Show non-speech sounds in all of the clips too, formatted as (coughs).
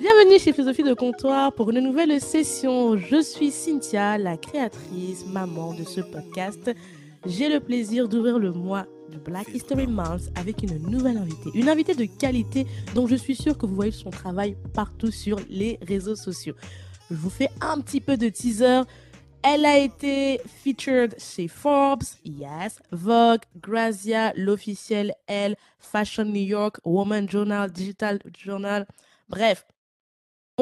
Bienvenue chez Philosophie de Comptoir pour une nouvelle session. Je suis Cynthia, la créatrice, maman de ce podcast. J'ai le plaisir d'ouvrir le mois de Black History Month avec une nouvelle invitée. Une invitée de qualité dont je suis sûre que vous voyez son travail partout sur les réseaux sociaux. Je vous fais un petit peu de teaser. Elle a été featured chez Forbes, yes, Vogue, Grazia, l'officiel Elle, Fashion New York, Woman Journal, Digital Journal. Bref,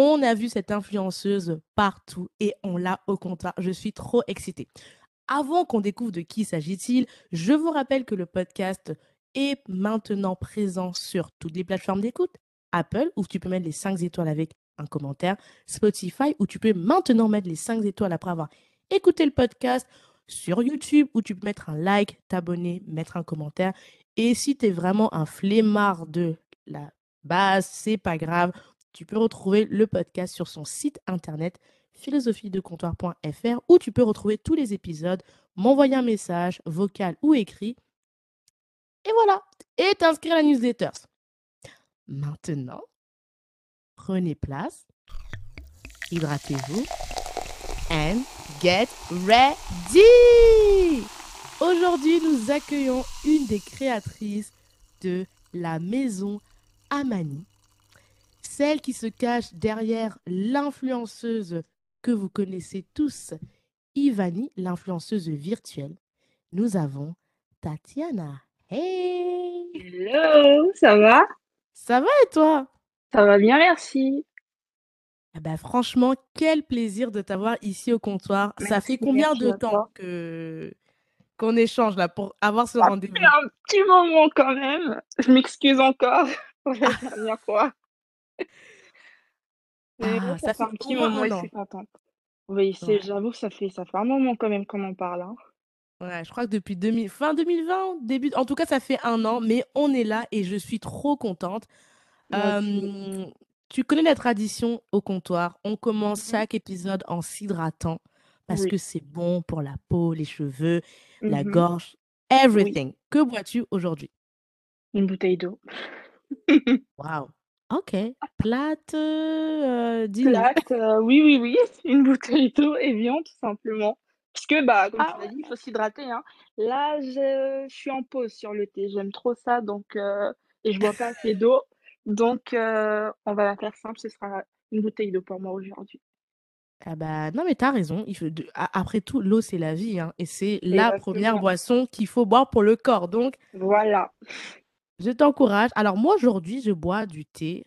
on a vu cette influenceuse partout et on l'a au comptoir. Je suis trop excitée. Avant qu'on découvre de qui s'agit-il, je vous rappelle que le podcast est maintenant présent sur toutes les plateformes d'écoute. Apple, où tu peux mettre les 5 étoiles avec un commentaire. Spotify, où tu peux maintenant mettre les 5 étoiles après avoir écouté le podcast. Sur YouTube, où tu peux mettre un like, t'abonner, mettre un commentaire. Et si tu es vraiment un flemmard de la base, c'est pas grave. Tu peux retrouver le podcast sur son site internet philosophiedecomptoir.fr où tu peux retrouver tous les épisodes, m'envoyer un message vocal ou écrit. Et voilà, et t'inscrire à la newsletter. Maintenant, prenez place, hydratez-vous and get ready. Aujourd'hui, nous accueillons une des créatrices de la maison Amani, celle qui se cache derrière l'influenceuse que vous connaissez tous, Ivani, l'influenceuse virtuelle. Nous avons Tatiana. Hey Hello, ça va? Ça va et toi? Ça va bien, merci. Ah bah, franchement, quel plaisir de t'avoir ici au comptoir. ça fait combien de temps que qu'on échange là pour avoir ce Ça rendez-vous? fait un petit moment quand même. Je m'excuse encore (laughs) pour la dernière fois. (laughs) Mais Ah, ça ça fait fait un petit au moins moment un et je an. suis contente. Oui, c'est, Ouais. j'avoue, ça fait, ça fait un moment quand même qu'on en parle. hein. Ouais, je crois que depuis 2000, fin 2020, début, en tout cas, ça fait un an, mais on est là et je suis trop contente. Moi aussi. Tu connais la tradition au comptoir. On commence Mhm. chaque épisode en s'hydratant parce Oui. que c'est bon pour la peau, les cheveux, la Mhm. gorge, Oui, everything. Que bois-tu aujourd'hui? une bouteille d'eau. (laughs) Waouh. Ok. Plate, euh, dis-nous. Plate, euh, oui, oui, oui, (laughs) une bouteille d'eau Evian tout simplement. Parce que, bah, comme Ah tu l'as ouais. dit, il faut s'hydrater. Hein. Là, je, je suis en pause sur le thé. J'aime trop ça, donc euh, et je bois pas (laughs) assez d'eau. Donc, euh, on va la faire simple. Ce sera une bouteille d'eau pour moi aujourd'hui. Ah bah non mais t'as raison. Il faut de- a- Après tout, l'eau c'est la vie hein, et c'est la première Exactement. boisson qu'il faut boire pour le corps. Donc Voilà. Je t'encourage. Alors moi aujourd'hui je bois du thé.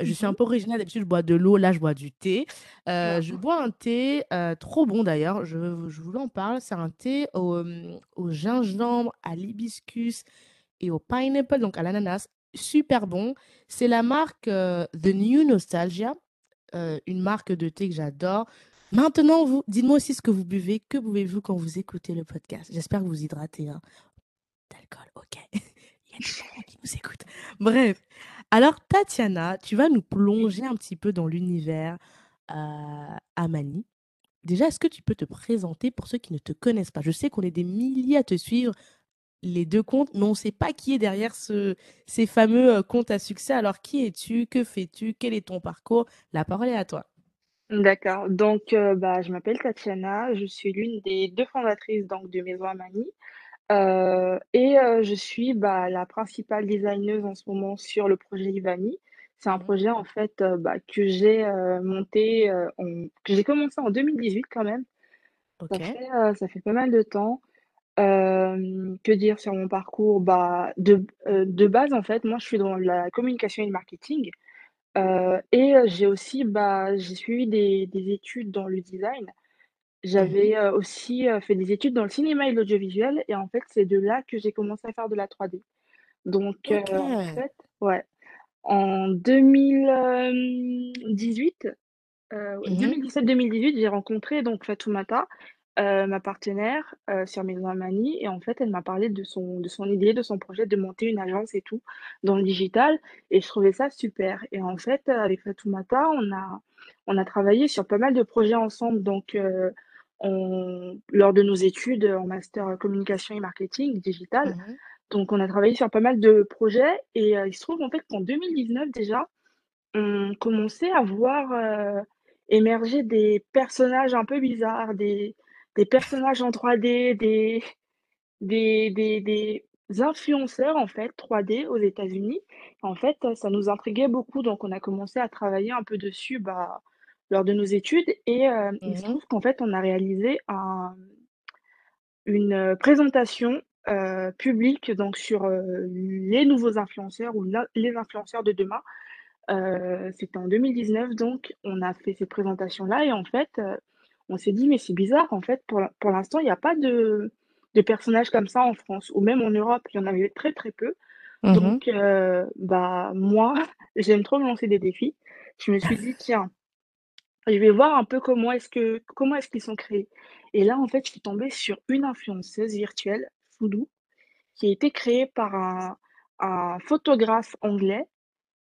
Je suis un Mhm. peu originale, d'habitude je bois de l'eau, là je bois du thé. Euh, je bois un thé euh, trop bon d'ailleurs, je, je vous en parle. C'est un thé au, au gingembre, à l'hibiscus et au pineapple, donc à l'ananas. Super bon. C'est la marque euh, The New Nostalgia, une marque de thé que j'adore. Maintenant, vous, dites-moi aussi ce que vous buvez. Que buvez-vous quand vous écoutez le podcast? J'espère que vous hydratez. Hein. D'alcool, ok. (laughs) Y a des qui nous écoutent. Bref. Alors, Tatiana, tu vas nous plonger un petit peu dans l'univers euh, Amani. Déjà, est-ce que tu peux te présenter pour ceux qui ne te connaissent pas? Je sais qu'on est des milliers à te suivre, les deux comptes, mais on ne sait pas qui est derrière ce, ces fameux euh, comptes à succès. Alors, qui es-tu? Que fais-tu? Quel est ton parcours? La parole est à toi. D'accord. Donc, euh, bah, je m'appelle Tatiana. Je suis l'une des deux fondatrices donc, de Maison Amani. Et je suis bah, la principale designeuse en ce moment sur le projet Ivani. C'est un projet en fait bah, que j'ai monté, en- que j'ai commencé en 2018 quand même. Ça Ok. fait, ça fait pas mal de temps. Que dire sur mon parcours? Bah, de, de base, en fait, moi, je suis dans la communication et le marketing. Et j'ai aussi, bah, j'ai suivi des, des études dans le design. Mhm. J'avais euh, aussi euh, fait des études dans le cinéma et l'audiovisuel. Et en fait, c'est de là que j'ai commencé à faire de la 3D. Donc, euh, Ok. en fait, ouais, en 2018, euh, Mhm. 2017-2018, j'ai rencontré donc Fatoumata, euh, ma partenaire euh, sur Maison Amani, et en fait, elle m'a parlé de son, de son idée, de son projet de monter une agence et tout dans le digital, et je trouvais ça super. Et en fait, avec Fatoumata, on a, on a travaillé sur pas mal de projets ensemble, donc euh, on- lors de nos études en master communication et marketing digital. Mhm. Donc, on a travaillé sur pas mal de projets, et euh, il se trouve en fait qu'en 2019 déjà, on commençait à voir, heu, émerger des personnages un peu bizarres, des des personnages en 3D, des des des des influenceurs, en fait, 3D aux États-Unis. En fait, ça nous intriguait beaucoup, donc on a commencé à travailler un peu dessus, bah, lors de nos études et heu, il se Mmh trouve qu'en fait, on a réalisé un une, heu, présentation, heu, publique donc sur, heu, les nouveaux influenceurs ou les influenceurs de demain. C'était en 2019 donc on a fait cette présentation-là et en fait, on s'est dit: «Mais c'est bizarre en fait pour pour l'instant il y a pas de de personnages comme ça en France ou même en Europe, il y en avait très, très peu». Mmh Donc bah, moi, (laughs) j'aime trop me lancer des défis. Je me suis dit: «Tiens, je vais voir un peu comment est-ce que comment est-ce qu'ils sont créés?» et là, en fait, je suis tombée sur une influenceuse virtuelle, Foodoo, qui a été créée par un un photographe anglais.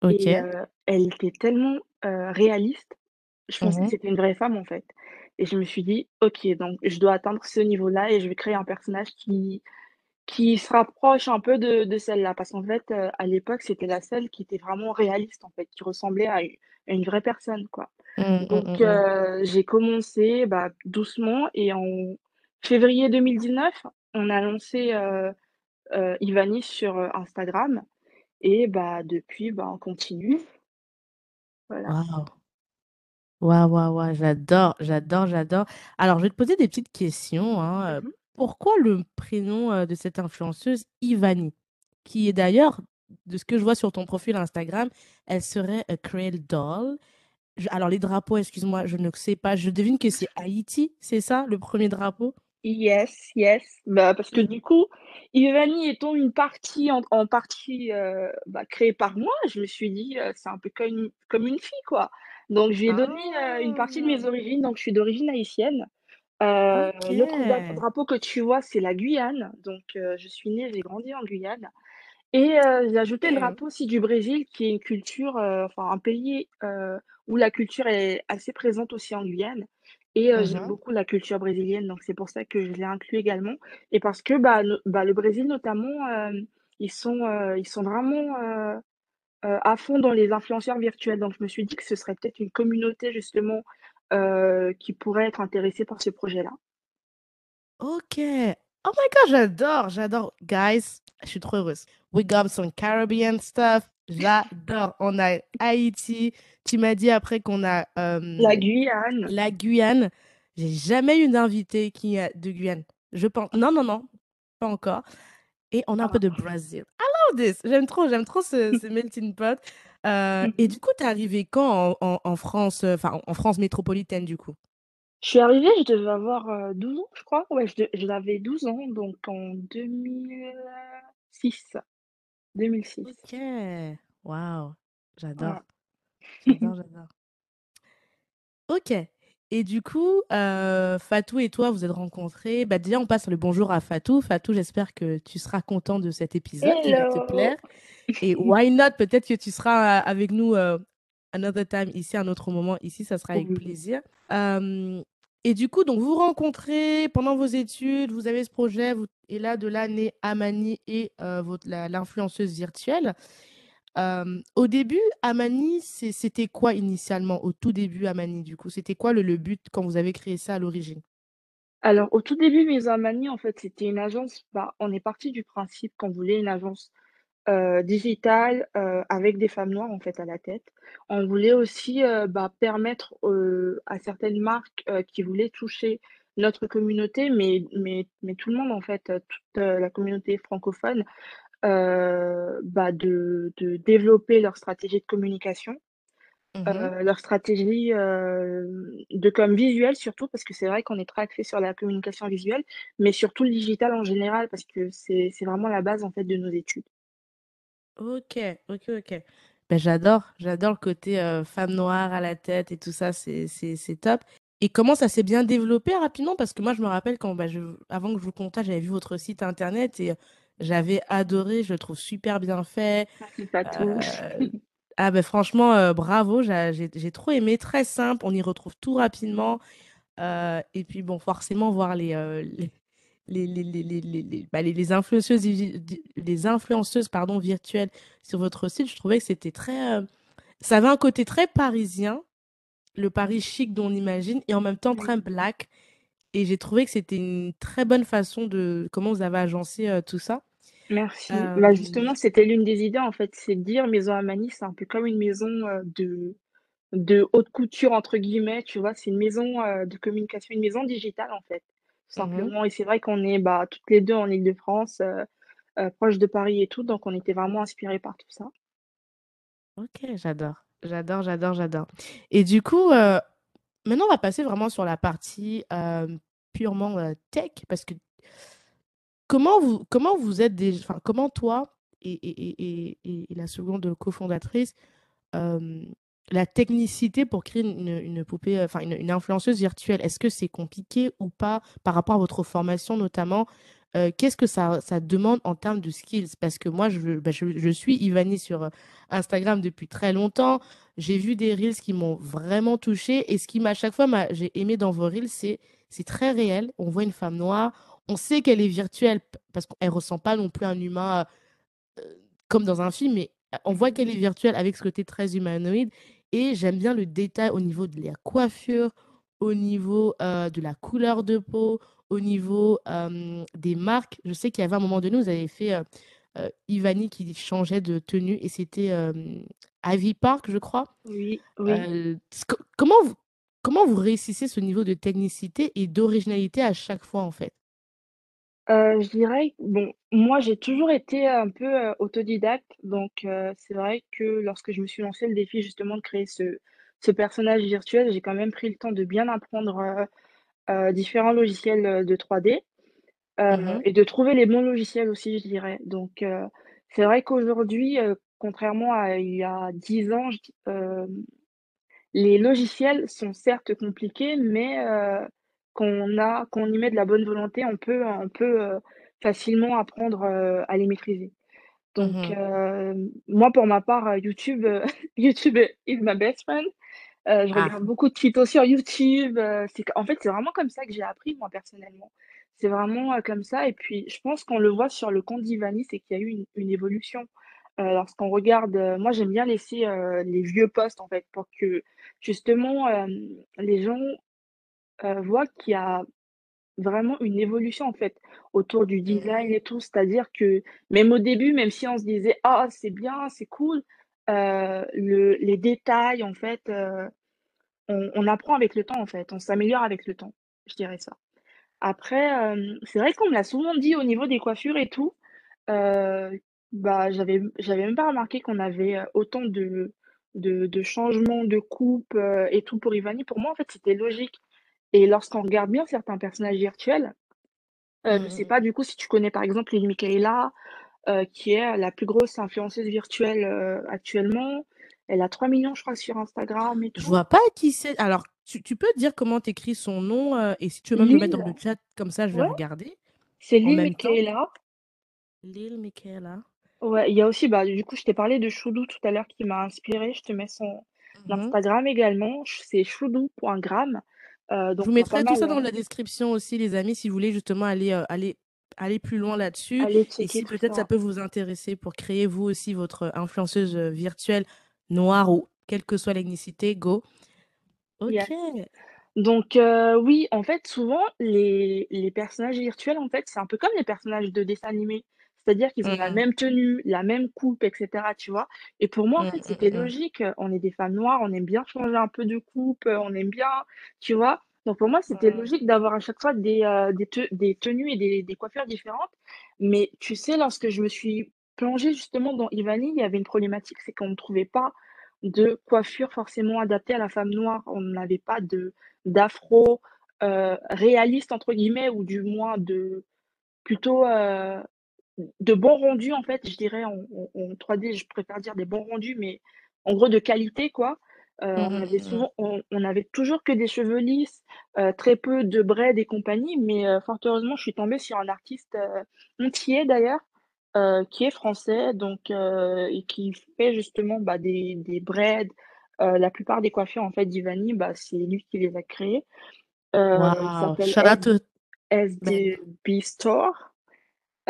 Et heu, elle était tellement, heu, réaliste, je pensais que Mmh c'était une vraie femme, en fait. Et je me suis dit: «OK, donc je dois atteindre ce niveau-là et je vais créer un personnage qui qui se rapproche un peu de de celle-là». Parce qu'en fait, heu, à l'époque, c'était la seule qui était vraiment réaliste, en fait, qui ressemblait à à une vraie personne, quoi. Mmh, mmh, Donc mmh mh. heu, j'ai commencé, bah, doucement et en février 2019, on a lancé, heu heu, Ivani sur, heu, Instagram et bah, depuis, bah, on continue. Voilà. Waouh! Waouh, waouh, waouh, j'adore, j'adore, j'adore. Alors, je vais te poser des petites questions, hein, Pourquoi le prénom, de cette influenceuse Ivani? Qui est d'ailleurs, de ce que je vois sur ton profil Instagram, elle serait a Creole doll. Je alors les drapeaux, excuse-moi, je ne sais pas. Je devine que c'est Haïti, c'est ça, le premier drapeau? Yes, yes. Bah, parce que Mmh. du coup, Ivani étant une partie en en partie, heu, bah, créée par moi, je me suis dit, heu: «C'est un peu comme une comme une fille, quoi». Donc je lui ai donné, heu, une partie de mes Ah! origines, donc je suis d'origine haïtienne. Heu, l'autre drapeau que tu vois, c'est la Guyane, donc je suis née, j'ai grandi en Guyane et heu, j'ai ajouté le OK. drapeau aussi du Brésil qui est une culture, heu, enfin un pays, heu, où la culture est assez présente aussi en Guyane et heu, j'aime Mmh beaucoup la culture brésilienne, donc c'est pour ça que je l'ai inclus également et parce que, bah, bah, le Brésil notamment, hem, ils sont, heu, ils sont vraiment, heu heu, à fond dans les influenceurs virtuels, donc je me suis dit que ce serait peut-être une communauté justement, heu, qui pourrait être intéressée par ce projet-là. OK. Oh my god, j'adore, j'adore. Guys, je suis trop heureuse. We got some Caribbean stuff. J'adore. On a Haïti. Tu m'as dit après qu'on a La euh, Guyane. la Guyane. J'ai jamais eu d'invité qui est de Guyane. Je pense. Non, non, non, pas encore. Et on a un peu de Ah. Brésil. I love this. J'aime trop, j'aime trop ce, ce (laughs) melting pot. Euh, et Mmh du coup, t'es arrivé quand en, en- en France, euh, enfin en en France métropolitaine du coup? Je suis arrivée, je devais avoir, heu, 12 ans, je crois. Ouais, je de j'avais 12 ans, donc en 2006. 2006. Ok. Waouh. Voilà. J'adore. J'adore, (laughs) j'adore. OK. Et du coup, heu, Fatou et toi, vous êtes rencontrés. Bah, déjà, on passe le bonjour à Fatou. Fatou, j'espère que tu seras content de cet épisode, qu'il va te Hello! plaire. Et (laughs) why not? Peut-être que tu seras euh, avec nous euh, another time ici, un autre moment ici, ça sera avec Oui. plaisir. Euh, et du coup, donc vous rencontrez pendant vos études, vous avez ce projet, vous, et là, de naît Amani et euh, votre, l'influenceuse virtuelle. Euh, au début, Amani, c'était quoi initialement, au tout début, Amani, du coup? C'était quoi le, le but quand vous avez créé ça à l'origine? Alors, au tout début, Maison Amani, en fait, c'était une agence, bah, on est parti du principe qu'on voulait une agence heu, digitale, heu, avec des femmes noires, en fait, à la tête. On voulait aussi, heu, bah, permettre, à certaines marques, qui voulaient toucher notre communauté, mais mais mais tout le monde, en fait, toute, la communauté francophone, bah, de de développer leur stratégie de communication, heu, leur stratégie, de com visuelle surtout, parce que c'est vrai qu'on est très axé sur la communication visuelle, mais surtout le digital en général, parce que c'est c'est vraiment la base, en fait, de nos études. Ok, ok, ok. Ben, j'adore, j'adore le côté euh, femme noire à la tête et tout ça, c'est, c'est, c'est top. Et comment ça s'est bien développé rapidement? Parce que moi, je me rappelle quand, bah, je, avant que je vous contacte, j'avais vu votre site internet et euh, j'avais adoré, je le trouve super bien fait. Merci Fatou. Euh, ah ben franchement, euh, bravo, j'ai, j'ai j'ai trop aimé, très simple, on y retrouve tout rapidement. Euh, et puis bon, forcément, voir les, les, les, les, bah, les- influenceuses, les influenceuses pardon, virtuelles sur votre site, je trouvais que c'était très, euh, ça avait un côté très parisien, le Paris chic dont on imagine, et en même temps très black. Et j'ai trouvé que c'était une très bonne façon de comment vous avez agencé euh, tout ça. Merci. Bah, Euh, justement, c'était l'une des idées, en fait, c'est de dire maison à Manille, c'est un peu comme une maison, de de «haute couture» entre guillemets, tu vois? C'est une maison, de communication, une maison digitale, en fait, tout mhm. simplement et c'est vrai qu'on est, bah, toutes les 2 en Île-de-France, heu heu, proches de Paris et tout, donc on était vraiment inspirés par tout ça. Ok, j'adore. J'adore, j'adore, j'adore. Et du coup, euh, maintenant, on va passer vraiment sur la partie euh, purement euh, tech, parce que comment vous, comment vous êtes des, enfin, comment toi et, et, et, et, la seconde cofondatrice, euh, la technicité pour créer une, poupée, euh, enfin, une, influenceuse virtuelle, est-ce que c'est compliqué ou pas par rapport à votre formation notamment? Euh, qu'est-ce que ça, ça demande en termes de skills? Parce que moi, je, bah, je, suis Ivani sur euh, Instagram depuis très longtemps. J'ai vu des reels qui m'ont vraiment touchée. Et ce qui m'a, chaque fois, j'ai aimé dans vos reels, c'est, c'est très réel. On voit une femme noire. On sait qu'elle est virtuelle parce qu'elle ressent pas non plus un humain comme dans un film, mais on voit qu'elle est virtuelle avec ce côté très humanoïde. Et j'aime bien le détail au niveau de la coiffure, au niveau euh, de la couleur de peau, au niveau euh, des marques. Je sais qu'il y avait un moment donné, vous avez fait euh, Ivani qui changeait de tenue et c'était Ivy Park, je crois. Oui, oui. Comment vous, comment vous réussissez ce niveau de technicité et d'originalité à chaque fois, en fait? Heu, je dirais bon, moi, j'ai toujours été un peu, heu, autodidacte, donc heu, c'est vrai que lorsque je me suis lancée le défi justement de créer ce ce personnage virtuel, j'ai quand même pris le temps de bien apprendre, heu heu, différents logiciels, heu, de 3D, heu Mhm, et de trouver les bons logiciels aussi, je dirais. Donc heu, c'est vrai qu'aujourd'hui, heu, contrairement à il y a 10 ans, je di les logiciels sont certes compliqués, mais heu, quand on a quand on y met de la bonne volonté, on peut on peut, heu, facilement apprendre, heu, à les maîtriser. Donc mhm. heu, moi, pour ma part, YouTube, (laughs) YouTube is my best friend. Je Ah. regarde beaucoup de tutos sur YouTube, c'est en fait, c'est vraiment comme ça que j'ai appris moi personnellement. C'est vraiment, comme ça et puis je pense qu'on le voit sur le compte d'Ivani, c'est qu'il y a eu une une évolution. Lorsqu'on regarde, moi j'aime bien laisser, les vieux posts en fait pour que justement, les gens, heu, voient qu'il y a vraiment une évolution en fait autour du design Mhm, et tout. C'est-à-dire que même au début, même si on se disait: «Ah c'est bien, c'est cool», le les détails en fait, heu on on apprend avec le temps, en fait, on s'améliore avec le temps, je dirais ça. Après, hem, c'est vrai qu'on me l'a souvent dit au niveau des coiffures et tout, bah, j'avais j'avais même pas remarqué qu'on avait, autant de de de changements de coupe, et tout pour Ivani. Pour moi, en fait, c'était logique et lorsqu'on regarde bien certains personnages virtuels, heu, je sais mhm. pas du coup si tu connais par exemple Lil Miquela, heu, qui est la plus grosse influenceuse virtuelle, actuellement. Elle a 3 millions je crois sur Instagram et Je tout. vois pas qui c'est. Alors, tu, tu peux dire comment t'écris son nom euh, et si tu veux même le mettre dans le chat, comme ça je vais ouais, regarder c'est en Lil même temps. Miquela. Lil Michaela. Ouais, il y a aussi, bah, du coup, je t'ai parlé de Choudou tout à l'heure qui m'a inspirée. Je te mets son Mhm. Instagram également. Ch c'est Je donc vous mettrai tout mal, ça dans heu, la description aussi, les amis, si vous voulez justement aller, euh, aller, aller plus loin là-dessus et si peut-être ça peut vous intéresser pour créer vous aussi votre influenceuse euh, virtuelle noire ou quelle que soit l'ethnicité, go. Ok. Donc oui, en fait, souvent, les les personnages virtuels, en fait, c'est un peu comme les personnages de dessins animés. C'est-à-dire qu'ils ont la Mhm. même tenue, la même coupe et cetera, tu vois? Et pour moi, en fait, mhm, c'était mhm. logique, on est des femmes noires, on aime bien changer un peu de coupe, on aime bien tu vois? Donc pour moi, c'était logique d'avoir à chaque fois des, des te des tenues et des des coiffures différentes. Mais tu sais, lorsque je me suis plongée justement dans Ivani, il y avait une problématique, c'est qu'on ne trouvait pas de coiffure forcément adaptée à la femme noire. On n'avait pas d'afro, «réaliste» entre guillemets ou du moins de plutôt, de bons rendus en fait, je dirais en en en 3D, je préfère dire des bons rendus, mais en gros de qualité quoi. Heu, on Mhm, avait mhm. souvent on on avait toujours que des cheveux lisses, heu, très peu de braids et compagnie, mais heu, fort heureusement, je suis tombée sur un artiste, antillais d'ailleurs, qui est français donc et qui fait justement, bah, des des braids, la plupart des coiffures en fait d'Ivani, bah, c'est lui qui les a créées. Heu, il Wow. s'appelle. SDB Store.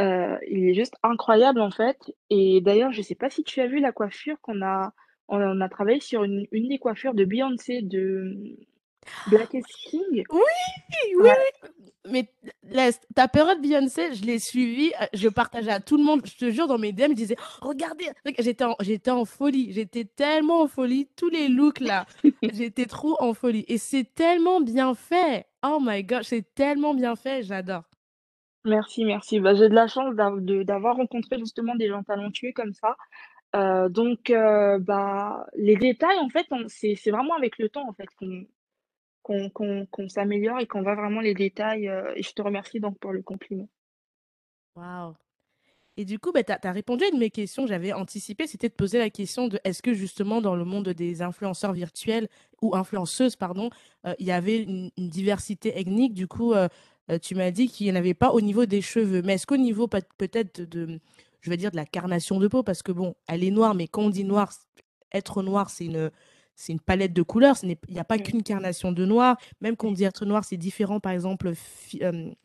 Heu, il est juste incroyable, en fait et d'ailleurs, je sais pas si tu as vu la coiffure qu'on a on a travaillé sur une une des coiffures de Beyoncé de Blackest King. Oui, oui, Ouais. mais laisse, ta période Beyoncé, je l'ai suivie, heu, je partageais à tout le monde, je te jure dans mes DM, je disais: «Regardez!» j'étais en j'étais en folie, j'étais tellement en folie, tous les looks là, (laughs) j'étais trop en folie et c'est tellement bien fait! Oh my god, c'est tellement bien fait, j'adore. Merci, merci. Bah, j'ai de la chance d'avoir rencontré justement des gens talentueux comme ça. Heu, donc heu, bah, les détails en fait, c'est vraiment avec le temps en fait qu'on s'améliore et qu'on voit vraiment les détails, heu, et je te remercie donc pour le compliment. Waouh! Et du coup, bah, tu as répondu à une de mes questions que j'avais anticipées, c'était de poser la question de est-ce que justement dans le monde des influenceurs virtuels ou influenceuses, pardon, il y avait une diversité ethnique? Du coup, tu m'as dit qu'il y en avait pas au niveau des cheveux, mais est-ce qu'au niveau peut peut-être de, je vais dire de la carnation de peau parce que bon, elle est noire, mais quand on dit noir, être noir, c'est une c'est une palette de couleurs, il y a pas Mmh. qu'une carnation de noir. Même quand on dit être noir, c'est différent, par exemple, hem,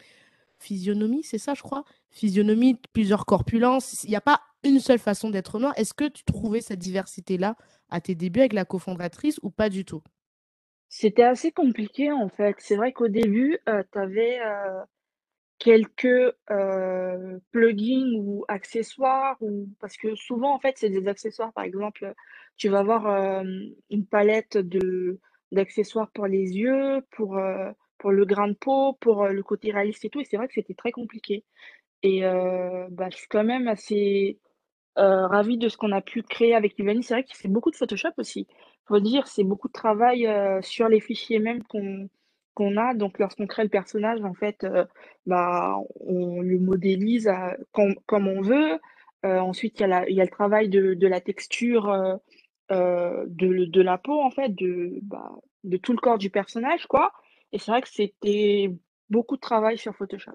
physionomie, c'est ça, je crois? Physionomie, plusieurs corpulences, il y a pas une seule façon d'être noir. Est-ce que tu trouvais cette diversité-là à tes débuts avec la cofondatrice ou pas du tout? C'était assez compliqué en fait. C'est vrai qu'au début, heu, tu avais, heu, quelques, heu, plugins ou accessoires ou parce que souvent en fait, c'est des accessoires. Par exemple, tu vas avoir, une palette d'accessoires pour les yeux, pour, pour le grain de peau, pour, le côté réaliste et tout et c'est vrai que c'était très compliqué et bah, je suis quand même assez Heu, ravie de ce qu'on a pu créer avec Ivani. C'est vrai que c'est beaucoup de Photoshop aussi. Faut dire, c'est beaucoup de travail, heu, sur les fichiers même qu'on qu'on a. Donc lorsqu'on crée le personnage, en fait, heu, bah, on le modélise, comme comme on veut. Heu, ensuite, il y a la y a le travail de de la texture, de de la peau, en fait, de, bah, de tout le corps du personnage, quoi et c'est vrai que c'était beaucoup de travail sur Photoshop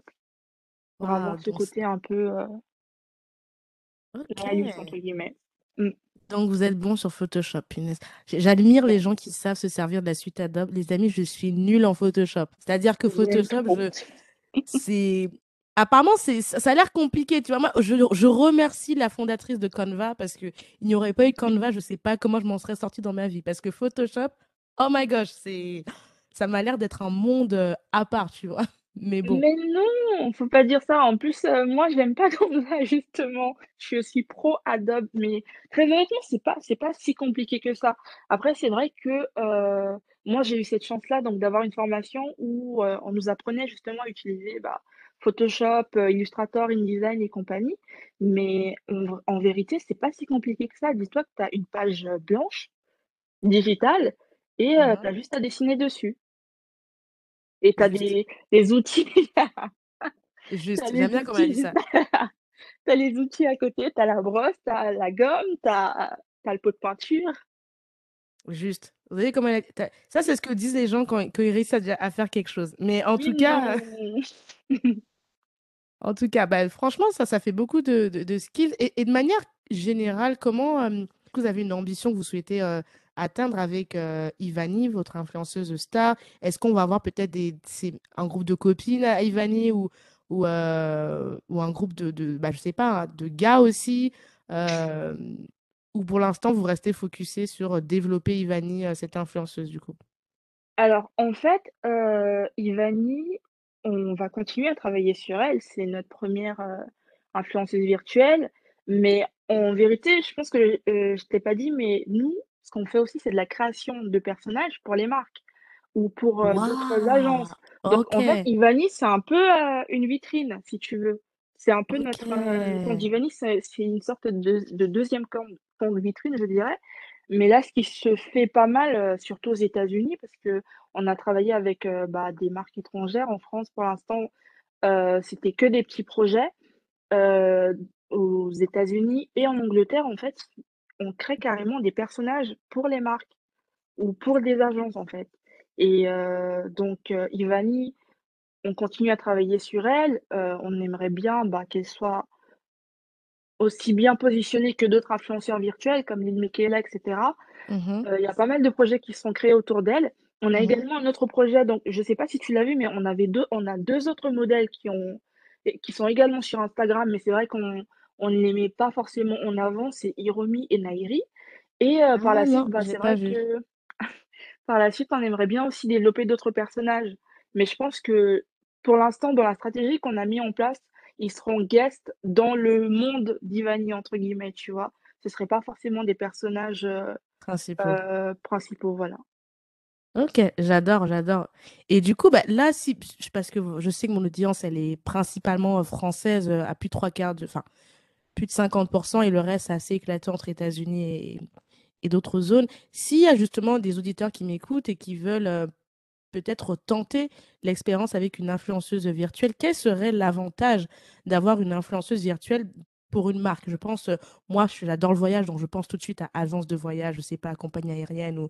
pour Waouh, avoir ce côté un peu, entre guillemets. Mmh. Donc vous êtes bon sur Photoshop, punaise. J'admire les gens qui savent se servir de la suite Adobe. Les amis, je suis nulle en Photoshop. C'est-à-dire que Photoshop, je c'est apparemment, c'est ça a l'air compliqué, tu vois? Moi, je je remercie la fondatrice de Canva parce qu'il n'y aurait pas eu Canva, je sais pas comment je m'en serais sortie dans ma vie. Parce que Photoshop, oh my gosh, c'est ça m'a l'air d'être un monde, heu, à part, tu vois? Mais bon. Mais non, faut pas dire ça. En plus, heu, moi, j'aime pas (laughs) Canva justement. Je suis aussi pro Adobe, mais très honnêtement, c'est pas c'est pas si compliqué que ça. Après, c'est vrai que, heu, moi, j'ai eu cette chance-là, donc d'avoir une formation où, heu, on nous apprenait justement à utiliser, bah, Photoshop, Illustrator, InDesign et compagnie. Mais en vérité, c'est pas si compliqué que ça. Dis-toi que tu as une page, blanche, digitale et tu as juste à dessiner dessus et tu as des des outils (laughs) juste. J'aime bien comment elle dit ça. (laughs) tu as les outils à côté, tu as la brosse, tu as la gomme, tu as le pot de peinture. Juste. Vous voyez comment elle a ça, c'est ce que disent les gens quand quand ils réussissent à faire quelque chose. Mais en Oui, tout cas (laughs) en tout cas, bah, franchement, ça, ça fait beaucoup de de de skills et et de manière générale, comment, que vous avez une ambition que vous souhaitez, heu, atteindre avec, heu, Ivani, votre influenceuse star? Est-ce qu'on va avoir peut-être un groupe de copines à Ivani ou ou, heu, ou un groupe de bah, je sais pas, hein, de gars aussi? Hem, ou pour l'instant, vous restez focusés sur, développer Ivani, cette influenceuse, du coup? Alors, en fait, Ivani, on va continuer à travailler sur elle. C'est notre première re influenceuse virtuelle, mais en vérité, je pense que, heu, je t'ai pas dit, mais nous, ce qu'on fait aussi, c'est de la création de personnages pour les marques ou pour, heu, d'autres agences. Donc en fait, Ivani, c'est un peu, heu, une vitrine, si tu veux. C'est un peu notre, OK. d'Ivani, c'est une sorte de de 2e compte compte vitrine, je dirais. Mais là, ce qui se fait pas mal, heu, surtout aux États-Unis, parce qu'on a travaillé avec, heu, bah, des marques étrangères. En France, pour l'instant, c'était que des petits projets. Aux États-Unis et en Angleterre, en fait, on crée carrément des personnages pour les marques ou pour des agences, en fait et donc heu, Ivani, on continue à travailler sur elle. On aimerait bien, bah, qu'elle soit aussi bien positionnée que d'autres influenceurs virtuels comme Lil Miquela et cetera. Mmh il y a pas mal de projets qui sont créés autour d'elle. On a Mmh mh. également un autre projet, donc je sais pas si tu l'as vu, mais on avait 2 on a 2 autres modèles qui ont qui sont également sur Instagram, mais c'est vrai qu'on on ne les met pas forcément en avant, c'est Hiromi et Nairi Et euh, par Ah la suite, bah, c'est vrai vu. que (laughs) par la suite, on aimerait bien aussi développer d'autres personnages. Mais je pense que pour l'instant, dans la stratégie qu'on a mis en place, ils seront guests dans le monde d'Ivani, entre guillemets, tu vois. Ce ne seraient pas forcément des personnages euh, Principaux. euh, principaux, voilà. Ok, j'adore, j'adore. Et du coup, bah, là, si, parce que je sais que mon audience, elle est principalement française, à plus de trois quarts de, enfin, plus de 50%, et le reste, assez éclaté entre États-Unis et, d'autres zones. S'il y a justement des auditeurs qui m'écoutent et qui veulent euh, peut-être tenter l'expérience avec une influenceuse virtuelle, quel serait l'avantage d'avoir une influenceuse virtuelle pour une marque? Je pense, euh, moi, je- j'adore le voyage, donc je pense tout de suite à agence de voyage, je sais pas, compagnie aérienne ou,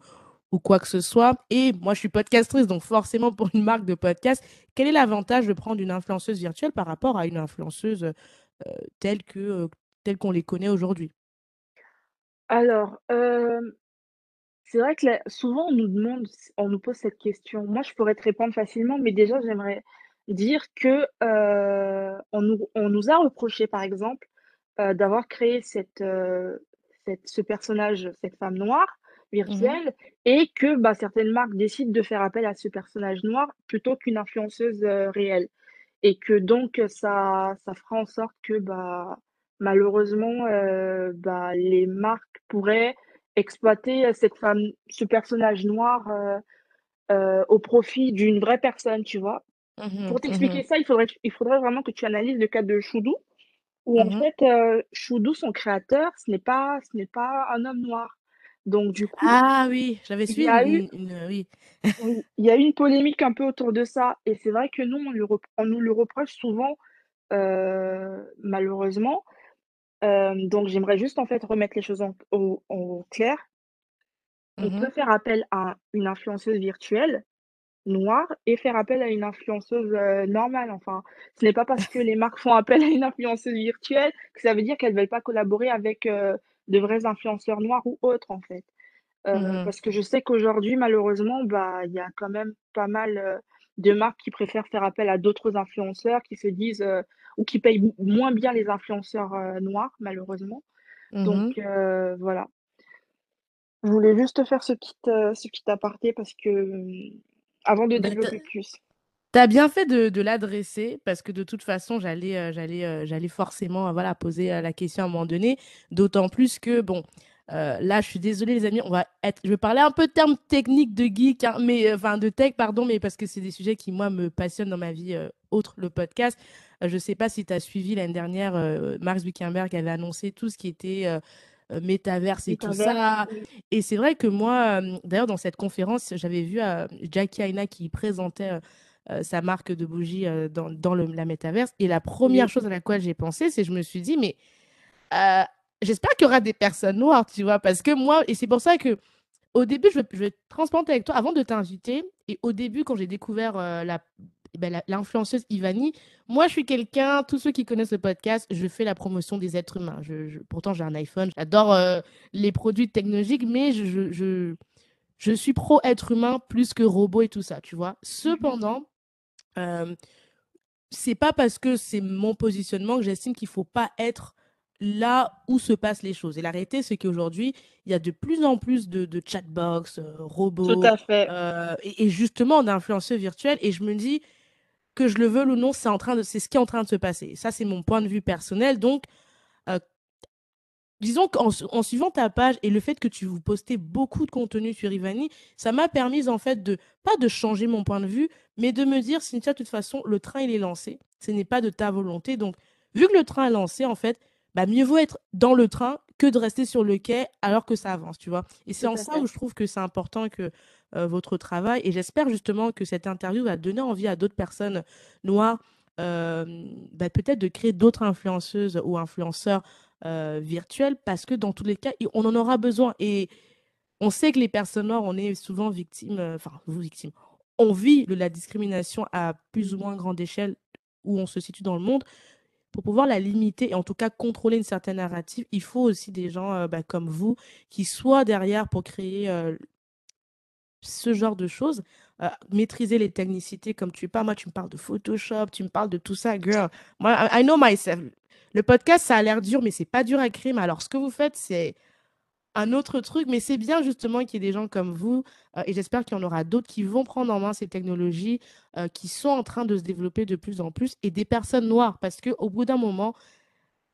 ou quoi que ce soit. Et moi, je suis podcastrice, donc forcément, pour une marque de podcast, quel est l'avantage de prendre une influenceuse virtuelle par rapport à une influenceuse euh, telle que, qu'on les connaît aujourd'hui? Alors, c'est vrai que là, souvent on nous demande, on nous pose cette question. Moi, je pourrais te répondre facilement, mais déjà, j'aimerais dire que euh, on nous, on nous a reproché, par exemple, euh, d'avoir créé cette, euh, cette, ce personnage, cette femme noire Mhm, virtuelle, et que bah, certaines marques décident de faire appel à ce personnage noir plutôt qu'une influenceuse réelle. Et que donc ça, ça fera en sorte que bah, malheureusement, euh, bah, les marques pourraient exploiter cette femme, ce personnage noir euh, euh, au profit d'une vraie personne, tu vois? mhm, Pour t'expliquer mhm, ça, il faudrait, il faudrait vraiment que tu analyses le cas de Choudou, où en mhm. fait, euh, Choudou, son créateur, ce n'est pas, ce n'est pas un homme noir. Donc du coup, Ah oui, j'avais il y suivi a eu, une, une- une- oui. oui, il y a eu une polémique un peu autour de ça. Et c'est vrai que nous, on, lui rep- on nous le reproche souvent, euh, malheureusement. Euh, donc j'aimerais juste en fait remettre les choses en, au- en clair. On peut Mhm, faire appel à une influenceuse virtuelle noire et faire appel à une influenceuse euh, normale. Enfin, ce n'est pas parce que les marques font appel à une influenceuse virtuelle que ça veut dire qu'elles ne veulent pas collaborer avec de vrais influenceurs noirs ou autres, en fait. Euh, mhm, parce que je sais qu'aujourd'hui, malheureusement, bah, il y a quand même pas mal euh, de marques qui préfèrent faire appel à d'autres influenceurs qui se disent euh, ou qui payent mo- moins bien les influenceurs noirs, malheureusement. Donc euh, voilà. Je voulais juste faire ce petit, ce petit aparté parce que euh, avant de Bah, développer plus. T'as bien fait de, de l'adresser parce que de toute façon, j'allais euh, j'allais euh, j'allais forcément euh, voilà, poser la question à un moment donné. D'autant plus que, bon, là, je suis désolée, les amis, on va être, je vais parler un peu de termes techniques de geek, hein, mais, enfin de tech, pardon, mais parce que c'est des sujets qui, moi, me passionnent dans ma vie, autre le podcast. Je ne sais pas si tu as suivi l'année dernière, Mark Zuckerberg avait annoncé tout ce qui était. métaverse et tout ça. Et c'est vrai que moi, d'ailleurs, dans cette conférence, j'avais vu Jackie Aina qui présentait sa marque de bougies euh, dans, dans le- la métaverse. Et la première chose à laquelle j'ai pensé, c'est que je me suis dit, mais euh, j'espère qu'il y aura des personnes noires, tu vois, parce que moi, et c'est pour ça que au début, je vais, je vais être transparente avec toi avant de t'inviter. Et au début, quand j'ai découvert euh, la, ben, la- l'influenceuse Ivani, moi, je suis quelqu'un, tous ceux qui connaissent le podcast, je fais la promotion des êtres humains. Je, je- pourtant, j'ai un iPhone, j'adore euh, les produits technologiques, mais je, je, suis pro être humain plus que robot et tout ça, tu vois. Mhm. Cependant, euh, c'est pas parce que c'est mon positionnement que j'estime qu'il faut pas être là où se passent les choses. Et la réalité, c'est qu'aujourd'hui, il y a de plus en plus de, de chatbox, euh, tout robots, à fait. euh, et, et justement d'influenceurs virtuels. Et je me dis que je le veux ou non, c'est en train de, c'est ce qui est en train de se passer. Ça, c'est mon point de vue personnel. Donc, disons qu'en en suivant ta page et le fait que tu vous postez beaucoup de contenu sur Ivani, ça m'a permis en fait de, pas de changer mon point de vue, mais de me dire, Cynthia, de toute façon, le train, il est lancé. Ce n'est pas de ta volonté. Donc, vu que le train est lancé, en fait, bah, mieux vaut être dans le train que de rester sur le quai alors que ça avance, tu vois. Et c'est en ça où je trouve que c'est important que euh, votre travail, et j'espère justement que cette interview va donner envie à d'autres personnes noires, euh, bah, peut-être de créer d'autres influenceuses ou influenceurs euh, virtuelle parce que dans tous les cas, on en aura besoin. Et on sait que les personnes noires, on est souvent victimes, euh, enfin, vous victimes, on vit de la discrimination à plus ou moins grande échelle où on se situe dans le monde. Pour pouvoir la limiter et en tout cas contrôler une certaine narrative, il faut aussi des gens euh, bah, comme vous qui soient derrière pour créer euh, ce genre de choses, maîtriser les technicités comme tu parles. Moi, tu me parles de Photoshop, tu me parles de tout ça, girl. Moi, I know myself. Le podcast, ça a l'air dur, mais c'est pas dur à créer. Mais alors, ce que vous faites, c'est un autre truc, mais c'est bien justement qu'il y ait des gens comme vous, euh, et j'espère qu'il y en aura d'autres qui vont prendre en main ces technologies, euh, qui sont en train de se développer de plus en plus, et des personnes noires, parce qu'au bout d'un moment,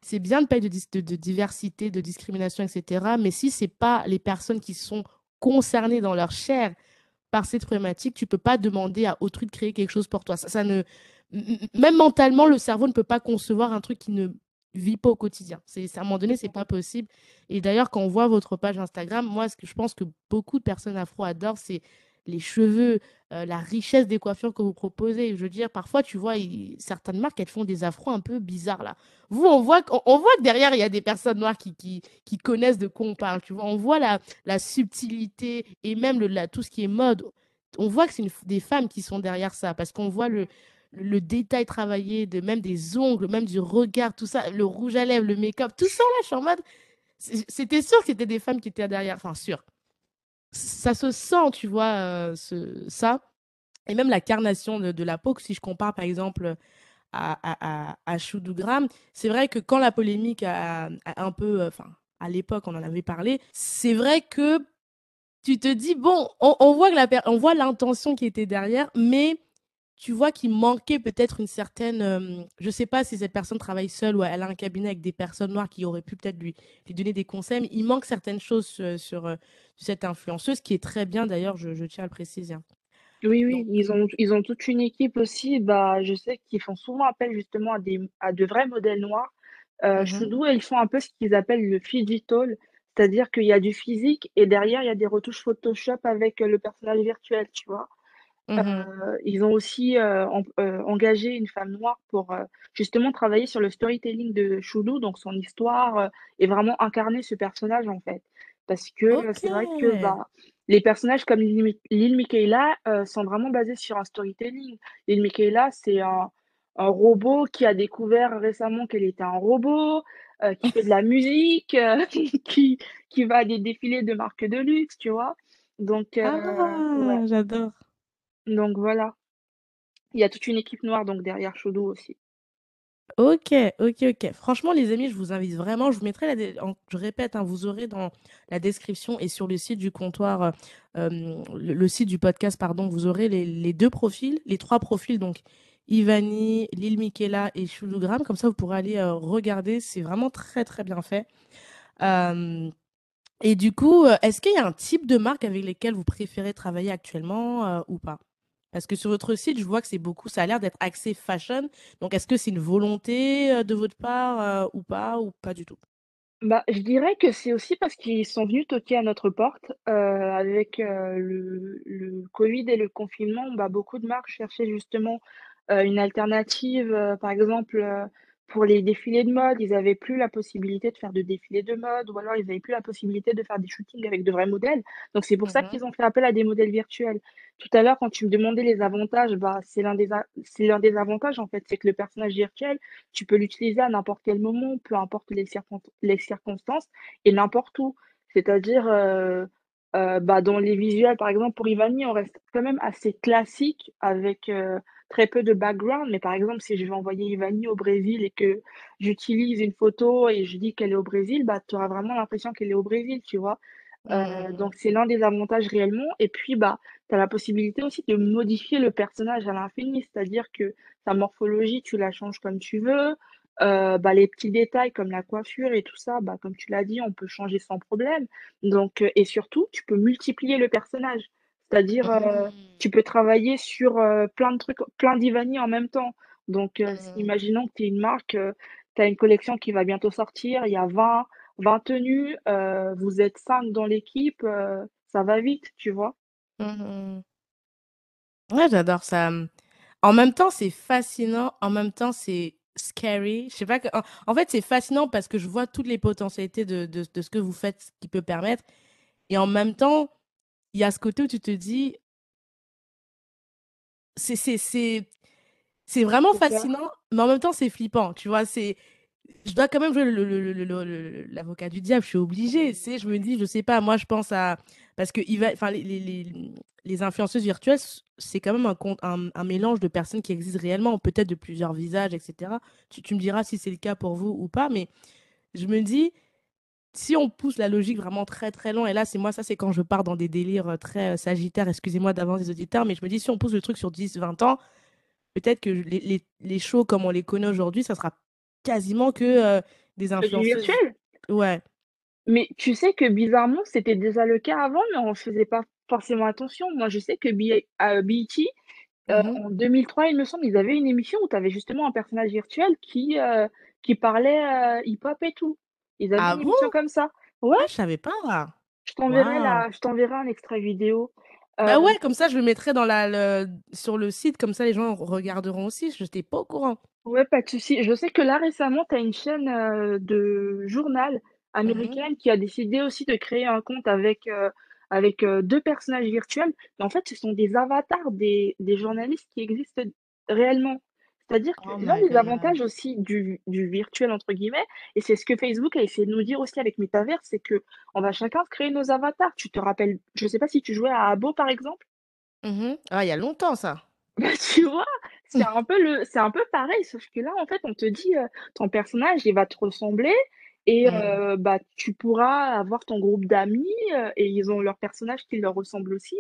c'est bien de parler de, diversité, de discrimination, etc., mais si ce n'est pas les personnes qui sont concernées dans leur chair par cette problématique, tu ne peux pas demander à autrui de créer quelque chose pour toi. Ça ne... Même mentalement, le cerveau ne peut pas concevoir un truc qui ne vit pas au quotidien. C'est, à un moment donné, c'est pas possible. Et d'ailleurs, quand on voit votre page Instagram, moi, ce que je pense que beaucoup de personnes afro adorent, c'est les cheveux, euh, la richesse des coiffures que vous proposez. Je veux dire, parfois, tu vois, certaines marques, elles font des afros un peu bizarres, là. Vous, on voit, on, voit que derrière, il y a des personnes noires qui, connaissent de quoi on parle, tu vois. On voit la, subtilité et même tout ce qui est mode. On voit que c'est des femmes qui sont derrière ça, parce qu'on voit le, le détail travaillé, de même des ongles, même du regard, tout ça, le rouge à lèvres, le make-up, tout ça là, je suis en mode. C'était sûr que c'était des femmes qui étaient derrière, enfin sûr. Ça se sent, tu vois, euh, ça. Et même la carnation de, la peau, si je compare par exemple à, à, à, c'est vrai que quand la polémique a, un peu, euh, enfin, à l'époque, on en avait parlé, c'est vrai que tu te dis, bon, on, voit on voit l'intention qui était derrière, mais tu vois qu'il manquait peut-être une certaine. Euh, je ne sais pas si cette personne travaille seule ou elle a un cabinet avec des personnes noires qui auraient pu peut-être lui, lui donner des conseils, mais il manque certaines choses sur, sur, euh, cette influenceuse, qui est très bien d'ailleurs, je, tiens à le préciser. Hein. Oui, oui, ils ont, ils ont toute une équipe aussi. Bah, je sais qu'ils font souvent appel justement à, des, à de vrais modèles noirs. Euh, mmh ils font un peu ce qu'ils appellent le phygital, c'est-à-dire qu'il y a du physique et derrière, il y a des retouches Photoshop avec le personnage virtuel, tu vois. Mmh euh, ils ont aussi euh, euh, engagé une femme noire pour justement travailler sur le storytelling de Choulou, donc son histoire et vraiment incarner ce personnage en fait. Parce que c'est vrai que bah, les personnages comme Lil Michaela sont vraiment basés sur un storytelling. Lil Michaela, c'est un, un, robot qui a découvert récemment qu'elle était un robot, qui fait de la musique, (laughs) qui, qui va à des défilés de marques de luxe, tu vois. Donc, ah, j'adore. Donc voilà. Il y a toute une équipe noire donc derrière Choudou aussi. OK, OK, OK. Franchement, les amis, je vous invite vraiment. Je vous mettrai la je répète, hein, vous aurez dans la description et sur le site du comptoir, euh, le, site du podcast, pardon, vous aurez les, deux profils, les trois profils, donc Ivani, Lil Michaela et Choudougram. Comme ça, vous pourrez aller euh, regarder. C'est vraiment très, très bien fait. et du coup, euh, est-ce qu'il y a un type de marque avec lesquelles vous préférez travailler actuellement ou pas? Parce que sur votre site, je vois que c'est beaucoup, ça a l'air d'être axé fashion. Donc, est-ce que c'est une volonté euh, de votre part euh, ou pas, ou pas du tout? Bah, je dirais que c'est aussi parce qu'ils sont venus toquer à notre porte. Euh, avec le, Covid et le confinement, beaucoup de marques cherchaient justement une alternative. par exemple, pour les défilés de mode, ils n'avaient plus la possibilité de faire de défilés de mode, ou alors ils n'avaient plus la possibilité de faire des shootings avec de vrais modèles. Donc c'est pour ça mmh qu'ils ont fait appel à des modèles virtuels. Tout à l'heure, quand tu me demandais les avantages, bah, c'est l'un des, l'un des avantages en fait, c'est que le personnage virtuel, tu peux l'utiliser à n'importe quel moment, peu importe les, les circonstances et n'importe où. C'est-à-dire, euh, euh, bah, dans les visuels, par exemple, pour Ivani, on reste quand même assez classique avec euh, très peu de background. Mais par exemple, si je vais envoyer Ivani au Brésil et que j'utilise une photo et je dis qu'elle est au Brésil, bah, tu auras vraiment l'impression qu'elle est au Brésil, tu vois. Euh, mmh. donc, c'est l'un des avantages réellement. Et puis, bah, tu as la possibilité aussi de modifier le personnage à l'infini, c'est-à-dire que sa morphologie, tu la changes comme tu veux. Euh, bah, les petits détails comme la coiffure et tout ça, bah, comme tu l'as dit, on peut changer sans problème. Donc, euh, et surtout, tu peux multiplier le personnage. C'est-à-dire, euh, mmh. tu peux travailler sur plein de trucs, plein d'Ivani en même temps. Donc, mmh. imaginons que tu es une marque, tu as une collection qui va bientôt sortir, il y a 20, 20 tenues, vous êtes 5 dans l'équipe, ça va vite, tu vois. Mmh ouais, j'adore ça. En même temps, c'est fascinant, en même temps, c'est scary. Je sais pas. En, fait, c'est fascinant parce que je vois toutes les potentialités de, de, de, ce que vous faites, ce qui peut permettre. Et en même temps, il y a ce côté où tu te dis. C'est, c'est, c'est, c'est vraiment fascinant, mais en même temps, c'est flippant. Tu vois, c'est. Je dois quand même jouer l'avocat du diable, je suis obligée. C'est, je me dis, je sais pas, moi, je pense à. Parce que il va, enfin, les, les, les influenceuses virtuelles, c'est quand même un, un, un, mélange de personnes qui existent réellement, peut-être de plusieurs visages, etc. Tu, tu me diras si c'est le cas pour vous ou pas, mais je me dis, si on pousse la logique vraiment très très loin, et là, c'est moi, ça, c'est quand je pars dans des délires euh, très euh, sagittaires, excusez-moi d'avance des auditeurs, mais je me dis, si on pousse le truc sur 10, 20 ans, peut-être que les, les, les, shows comme on les connaît aujourd'hui, ça sera quasiment que euh, des influenceurs. Ouais. Mais tu sais que bizarrement, c'était déjà le cas avant, mais on ne faisait pas forcément attention. Moi, je sais que BET, mmh en 2003, il me semble, ils avaient une émission où tu avais justement un personnage virtuel qui, qui parlait hip-hop et tout. Ils avaient Ah une bon? émission comme ça. Ouais, Ah, je savais pas. je t'enverrai Waouh. la je t'enverrai un extrait vidéo. Bah Hem, ouais, comme ça, je le mettrai dans la, le- sur le site, comme ça, les gens regarderont aussi. Je n'étais pas au courant. ouais, pas de souci. Je sais que là, récemment, tu as une chaîne, heu, de journal Mhm. américaine qui a décidé aussi de créer un compte avec, heu, avec, heu, 2 personnages virtuels. Mais en fait, ce sont des avatars des des journalistes qui existent réellement. C'est-à-dire que Oh l'un des avantages aussi du du «virtuel» entre guillemets et c'est ce que Facebook a essayé de nous dire aussi avec Metaverse, c'est qu'on va chacun créer nos avatars. Tu te rappelles je sais pas si tu jouais à Habbo, par exemple? Mhm. Ah, il y a longtemps, ça. (laughs) Bah, tu vois? C'est un peu le c'est un peu pareil, sauf que là, en fait, on te dit, ton personnage, il va te ressembler et Mm, heu, bah, tu pourras avoir ton groupe d'amis, et ils ont leur personnage qui leur ressemble aussi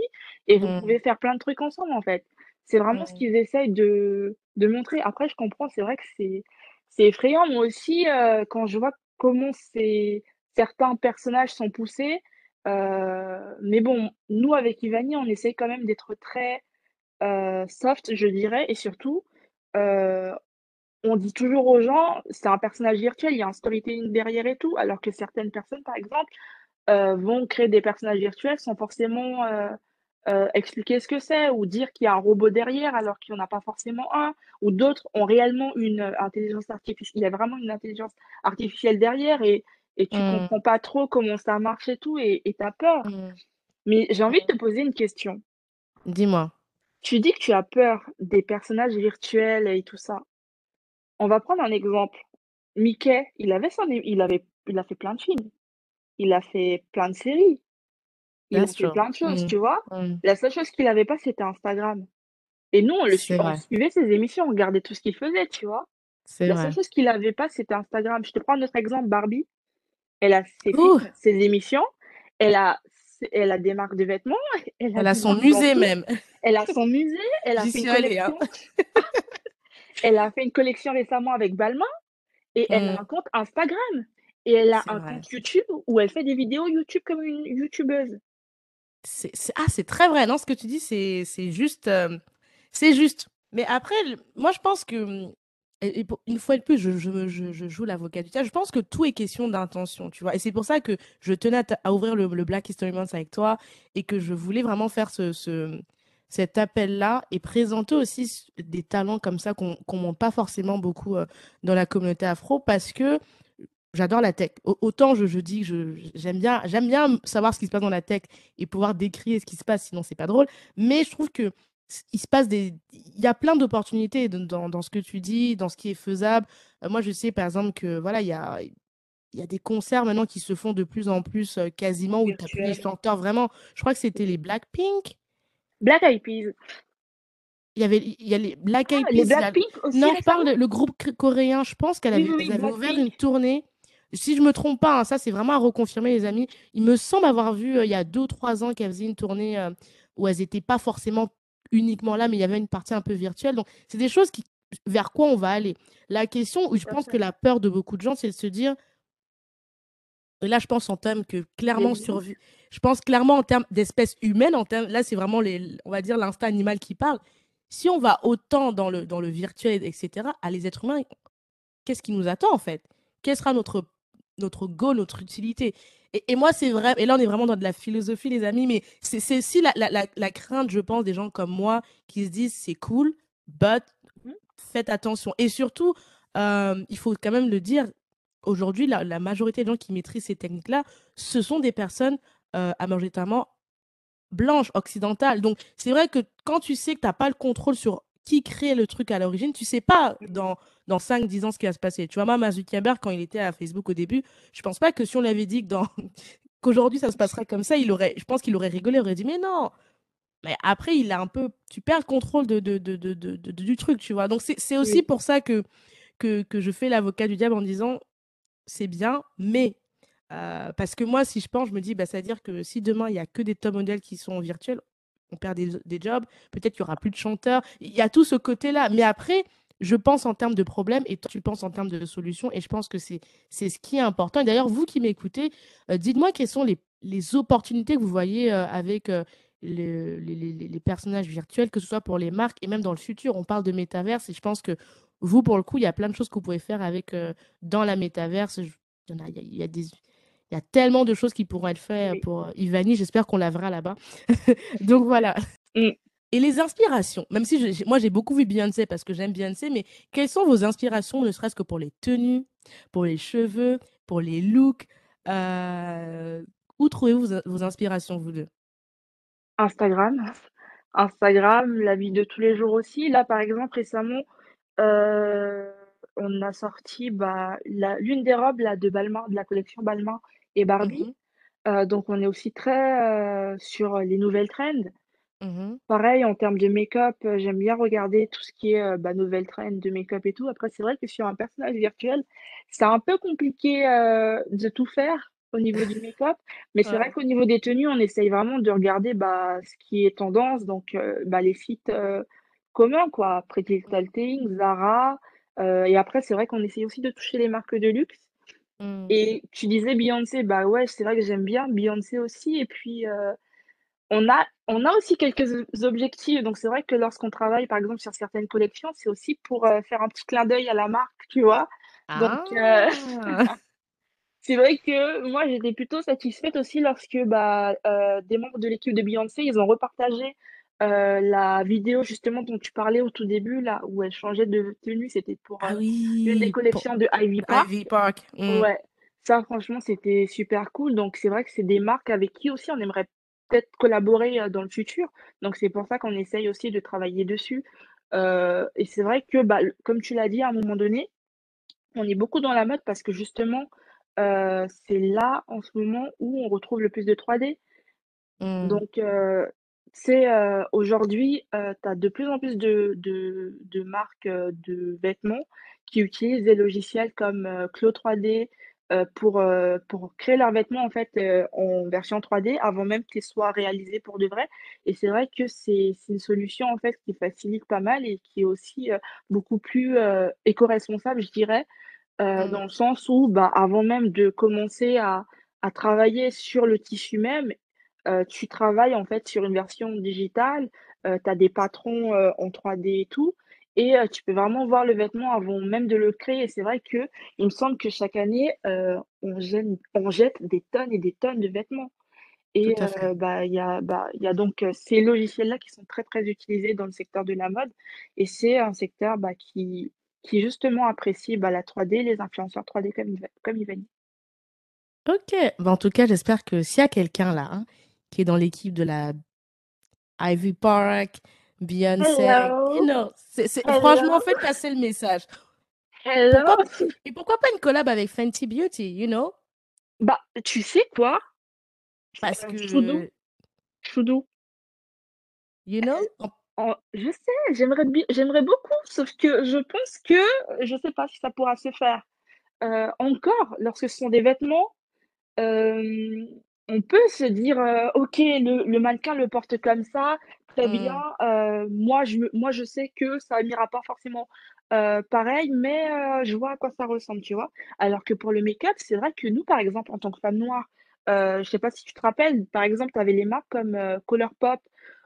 et vous mm, pouvez faire plein de trucs ensemble, en fait. C'est vraiment ce qu'ils essayent de de montrer. Après, je comprends, c'est vrai que c'est c'est effrayant. Moi aussi, quand je vois comment certains personnages sont poussés, mais bon, nous, avec Ivani, on essaye quand même d'être très soft, je dirais et surtout, on dit toujours aux gens: «C'est un personnage virtuel, il y a un storytelling derrière et tout», alors que certaines personnes, par exemple, vont créer des personnages virtuels sans forcément, heu, expliquer ce que c'est ou dire qu'il y a un robot derrière alors qu'il y en a pas forcément un ou d'autres ont réellement une, heu, intelligence artifici il y a vraiment une intelligence artificielle derrière et et tu mm, comprends pas trop comment ça marche et tout et tu as peur. mm, Mais j'ai envie de mm. te poser une question. Dis-moi. Tu dis que tu as peur des personnages virtuels et tout ça. On va prendre un exemple. Mickey, il avait son il avait il a fait plein de films, il a fait plein de séries, il a true. plein de choses, Mm, tu vois? mm. La seule chose qu'il avait pas, c'était Instagram et nous, on le C'est on suivait ses émissions, on regardait tout ce qu'il faisait, tu vois? La seule chose qu'il avait pas, c'était Instagram. Je te prends un autre exemple, Barbie, elle a ses Ouh, films, ses émissions, elle a elle a des marques de vêtements, (laughs) elle a elle a des son musée même. elle a son musée, elle a fait une hein. collection (laughs) elle a fait une collection récemment avec Balmain. Et elle a Mm, un compte Instagram et elle a un vrai. compte YouTube où elle fait des vidéos YouTube comme une youtubeuse. C'est, Ah, c'est très vrai. Non, ce que tu dis, c'est, juste. euh, C'est juste. Mais après, moi, je pense que. pour- une fois de plus, je, joue l'avocat du diable. Je pense que tout est question d'intention, tu vois. Et c'est pour ça que je tenais à, ouvrir le, Black History Month avec toi et que je voulais vraiment faire ce, ce- cet appel-là et présenter aussi des talents comme ça qu'on qu'on montre pas forcément beaucoup euh, dans la communauté afro parce que J'adore la tech. Au- Autant je, je dis que j'aime bien, j'aime bien savoir ce qui se passe dans la tech et pouvoir décrire ce qui se passe, sinon c'est pas drôle. Mais je trouve que il se passe des, il y a plein d'opportunités dans, dans ce que tu dis, dans ce qui est faisable. Euh, moi, je sais par exemple que voilà, il y a, il y a des concerts maintenant qui se font de plus en plus euh, quasiment où tu n'as plus les chanteurs vraiment. Je crois que c'était les Blackpink. Black Eyed Peas. Il y avait, il y a les Black Eyed Ah, les Peas. il y a- Blackpink aussi Non, parle le groupe coréen. Je pense qu'elles Oui, oui, oui, avaient ouvert une tournée. Si je me trompe pas, hein, ça c'est vraiment à reconfirmer, les amis. Il me semble avoir vu euh, il y a deux ou trois ans qu'elles faisaient une tournée euh, où elles n'étaient pas forcément uniquement là, mais il y avait une partie un peu virtuelle. Donc, c'est des choses qui, vers quoi on va aller. La question où je pense que la peur de beaucoup de gens, c'est de se dire, et là je pense en termes que clairement survie, je pense clairement en termes d'espèces humaines, en termes, là c'est vraiment les, on va dire l'instinct animal qui parle. Si on va autant dans le, dans le virtuel, etc., à les êtres humains, qu'est-ce qui nous attend en fait? Quel sera notre, notre goal, notre utilité? Et, et moi, c'est vrai, et là on est vraiment dans de la philosophie, les amis, mais c'est aussi la, la, la, la crainte, je pense, des gens comme moi qui se disent c'est cool, but Mmh, faites attention. Et surtout, euh, il faut quand même le dire, aujourd'hui, la, la majorité des gens qui maîtrisent ces techniques-là, ce sont des personnes euh, à majoritairement blanches, occidentales. Donc, c'est vrai que quand tu sais que tu n'as pas le contrôle sur qui crée le truc à l'origine, tu sais pas dans, dans 5-10 ans ce qui va se passer. Tu vois, moi, Mark Zuckerberg, quand il était à Facebook au début, je pense pas que si on lui avait dit que dans... (laughs) qu'aujourd'hui ça se passerait comme ça, il aurait, je pense qu'il aurait rigolé, il aurait dit, mais non, mais après, il a un peu, tu perds le contrôle de, de, de, de, du truc, tu vois. Donc, c'est c'est aussi Oui. pour ça que, que, que je fais l'avocat du diable en disant, c'est bien, mais Euh, parce que moi, si je pense, je me dis, bah, c'est-à-dire que si demain, il n'y a que des top modèles qui sont virtuels, on perd des, des jobs, peut-être qu'il n'y aura plus de chanteurs. Il y a tout ce côté-là. Mais après, je pense en termes de problèmes et toi, tu penses en termes de solutions. Et je pense que c'est ce qui est important. Et d'ailleurs, vous qui m'écoutez, euh, dites-moi quelles sont les, opportunités que vous voyez euh, avec euh, les, personnages virtuels, que ce soit pour les marques et même dans le futur. On parle de métaverse et je pense que vous, pour le coup, il y a plein de choses que vous pouvez faire avec dans la métaverse. Il y, il y a des il y a tellement de choses qui pourront être faites pour Ivani. J'espère qu'on la verra là-bas. (laughs) Donc voilà. Mm. Et les inspirations, même si moi j'ai beaucoup vu Beyoncé parce que j'aime Beyoncé, mais quelles sont vos inspirations, ne serait-ce que pour les tenues, pour les cheveux, pour les looks euh, Où trouvez-vous vos inspirations, vous deux? Instagram. Instagram, la vie de tous les jours aussi. Là, par exemple, récemment, euh, on a sorti bah, l'une des robes là, de Balmain, de la collection Balmain et Barbie. Mmh euh, donc, on est aussi très sur les nouvelles trends. Mmh Pareil, en termes de make-up, euh, j'aime bien regarder tout ce qui est, euh, bah, nouvelles trends de make-up et tout. Après, c'est vrai que sur un personnage virtuel, c'est un peu compliqué, euh, de tout faire au niveau du (laughs) make-up. Mais c'est vrai qu'au niveau des tenues, on essaye vraiment de regarder, bah, ce qui est tendance, donc bah, les sites, communs quoi. Pretty Little Things, Zara, et après c'est vrai qu'on essaye aussi de toucher les marques de luxe. Mmh. Et tu disais Beyoncé, bah, ouais, c'est vrai que j'aime bien Beyoncé aussi et puis, on a, on a aussi quelques objectifs. Donc, c'est vrai que lorsqu'on travaille, par exemple, sur certaines collections, c'est aussi pour euh, faire un petit clin d'œil à la marque, tu vois. Donc, euh, Ah! (laughs) c'est vrai que moi, j'étais plutôt satisfaite aussi lorsque bah, euh, des membres de l'équipe de Beyoncé, ils ont repartagé la vidéo justement dont tu parlais au tout début, là, où elle changeait de tenue. C'était pour Ah une des collections de Ivy Park. Ivy Park. Mmh. Ouais, ça, franchement, c'était super cool. Donc, c'est vrai que c'est des marques avec qui aussi on aimerait peut-être collaborer, dans le futur. Donc c'est pour ça qu'on essaye aussi de travailler dessus. et c'est vrai que, bah, comme tu l'as dit à un moment donné, on est beaucoup dans la mode parce que justement, c'est là, en ce moment, où on retrouve le plus de 3D. Mmh. Donc c'est aujourd'hui, tu as de plus en plus de de de marques, de vêtements qui utilisent des logiciels comme, Claude 3D, euh, pour, euh, pour créer leurs vêtements en fait euh, en version 3D avant même qu'ils soient réalisés pour de vrai. Et c'est vrai que c'est une solution en fait qui facilite pas mal et qui est aussi beaucoup plus éco-responsable, je dirais, mmh. dans le sens où bah, avant même de commencer à, à travailler sur le tissu même, tu travailles en fait sur une version digitale, tu as des patrons en 3D et tout, et tu peux vraiment voir le vêtement avant même de le créer. Et c'est vrai que il me semble que chaque année, on jette, on jette des tonnes et des tonnes de vêtements. Et bah, il y a, bah, y a donc ces logiciels-là qui sont très, très utilisés dans le secteur de la mode. Et c'est un secteur bah, qui, qui justement apprécie bah, la 3D, les influenceurs 3D comme, comme Ivani. Ok, bah, en tout cas, j'espère que s'il y a quelqu'un là hein, qui est dans l'équipe de la Ivy Park, Beyoncé. You know, franchement, faites passer le message. Pourquoi, et pourquoi pas une collab avec Fenty Beauty, you know? Bah, tu sais quoi? Parce que. Choudou. Choudou. You know? je sais, j'aimerais j'aimerais beaucoup, sauf que je pense que je sais pas si ça pourra se faire. Euh, encore, lorsque ce sont des vêtements, euh, on peut se dire, euh, OK, le, le mannequin le porte comme ça, très bien. Mmh. Euh, moi, je, moi, je sais que ça n'ira pas forcément euh, pareil, mais je vois à quoi ça ressemble, tu vois. Alors que pour le make-up, c'est vrai que nous, par exemple, en tant que femme noire, je sais pas si tu te rappelles, par exemple, tu avais les marques comme Colourpop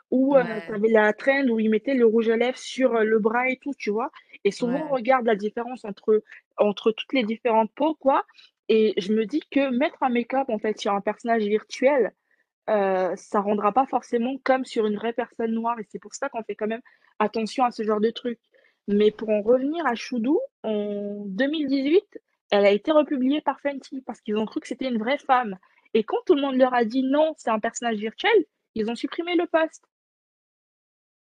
ou tu avais la trend où ils mettaient le rouge à lèvres sur le bras et tout, tu vois. Et souvent, on regarde la différence entre, entre toutes les différentes peaux, quoi. Et je me dis que mettre un make-up, en fait, sur un personnage virtuel, euh, ça rendra pas forcément comme sur une vraie personne noire. Et c'est pour ça qu'on fait quand même attention à ce genre de trucs. Mais pour en revenir à Choudou, en 2018, elle a été republiée par Fenty parce qu'ils ont cru que c'était une vraie femme. Et quand tout le monde leur a dit non, c'est un personnage virtuel, ils ont supprimé le poste.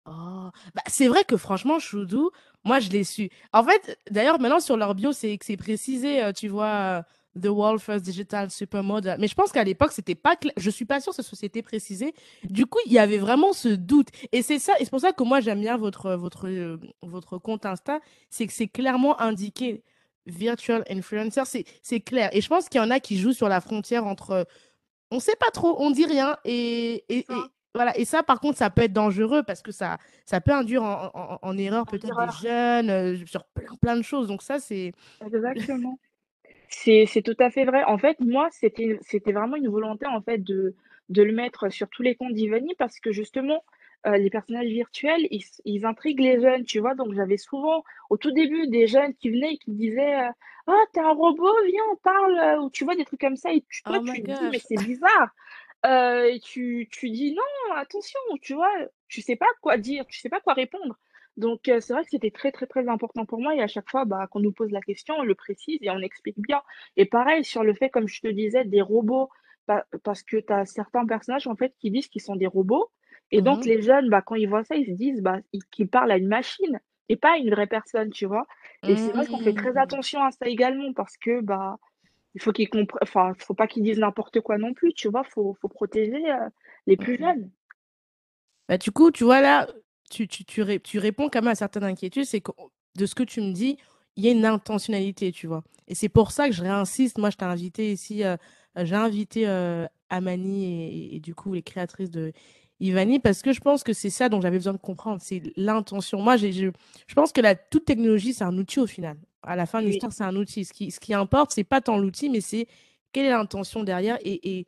Oh, bah, c'est vrai que franchement, Choudou, moi je l'ai su. En fait, d'ailleurs, maintenant sur leur bio, c'est précisé, euh, tu vois, The World First Digital Supermodel. Mais je pense qu'à l'époque, c'était pas clair. Je suis pas sûre que ce soit précisé. Du coup, il y avait vraiment ce doute. Et c'est ça, et c'est pour ça que moi, j'aime bien votre, votre, euh, votre compte Insta. C'est que c'est clairement indiqué. virtual influencer, c'est clair. Et je pense qu'il y en a qui jouent sur la frontière entre on sait pas trop, on dit rien et, et, voilà. Et ça, par contre, ça peut être dangereux parce que ça, ça peut induire en, erreur peut-être des jeunes euh, sur plein, plein de choses. Donc ça, c'est exactement. C'est tout à fait vrai. En fait, moi, c'était vraiment une volonté en fait de de le mettre sur tous les comptes d'Ivani parce que justement, euh, les personnages virtuels, ils, ils, intriguent les jeunes, tu vois. Donc, j'avais souvent, au tout début, des jeunes qui venaient et qui disaient euh, Ah, oh, t'es un robot, viens, on parle. Euh, ou tu vois, des trucs comme ça. Et tu, toi, oh tu te dis Mais c'est bizarre. et tu, tu dis Non, attention, tu vois, tu sais pas quoi dire, tu sais pas quoi répondre. Donc, c'est vrai que c'était très, très, très important pour moi. Et à chaque fois bah, qu'on nous pose la question, on le précise et on explique bien. Et pareil, sur le fait, comme je te disais, des robots, parce que tu as certains personnages, en fait, qui disent qu'ils sont des robots. Et donc, mmh les jeunes, bah, quand ils voient ça, ils se disent bah, qu'ils parlent à une machine et pas à une vraie personne, tu vois? Et c'est vrai qu'on fait très mmh. attention à ça également parce que bah, il faut qu'ils comprennent, enfin, faut pas qu'ils disent n'importe quoi non plus, tu vois? Faut, faut protéger euh, les plus mmh jeunes. Bah, du coup, tu vois là, tu, tu, tu, tu réponds quand même à certaines inquiétudes. C'est que de ce que tu me dis, il y a une intentionnalité, tu vois. Et c'est pour ça que je réinsiste. Moi, je t'ai invité ici, euh, j'ai invité euh, Amani et, et, du coup les créatrices de Ivani, parce que je pense que c'est ça dont j'avais besoin de comprendre, c'est l'intention. Moi, je, je pense que la, toute technologie, c'est un outil au final. À la fin de l'histoire, c'est un outil. Ce qui, ce qui importe, c'est pas tant l'outil, mais c'est quelle est l'intention derrière et, et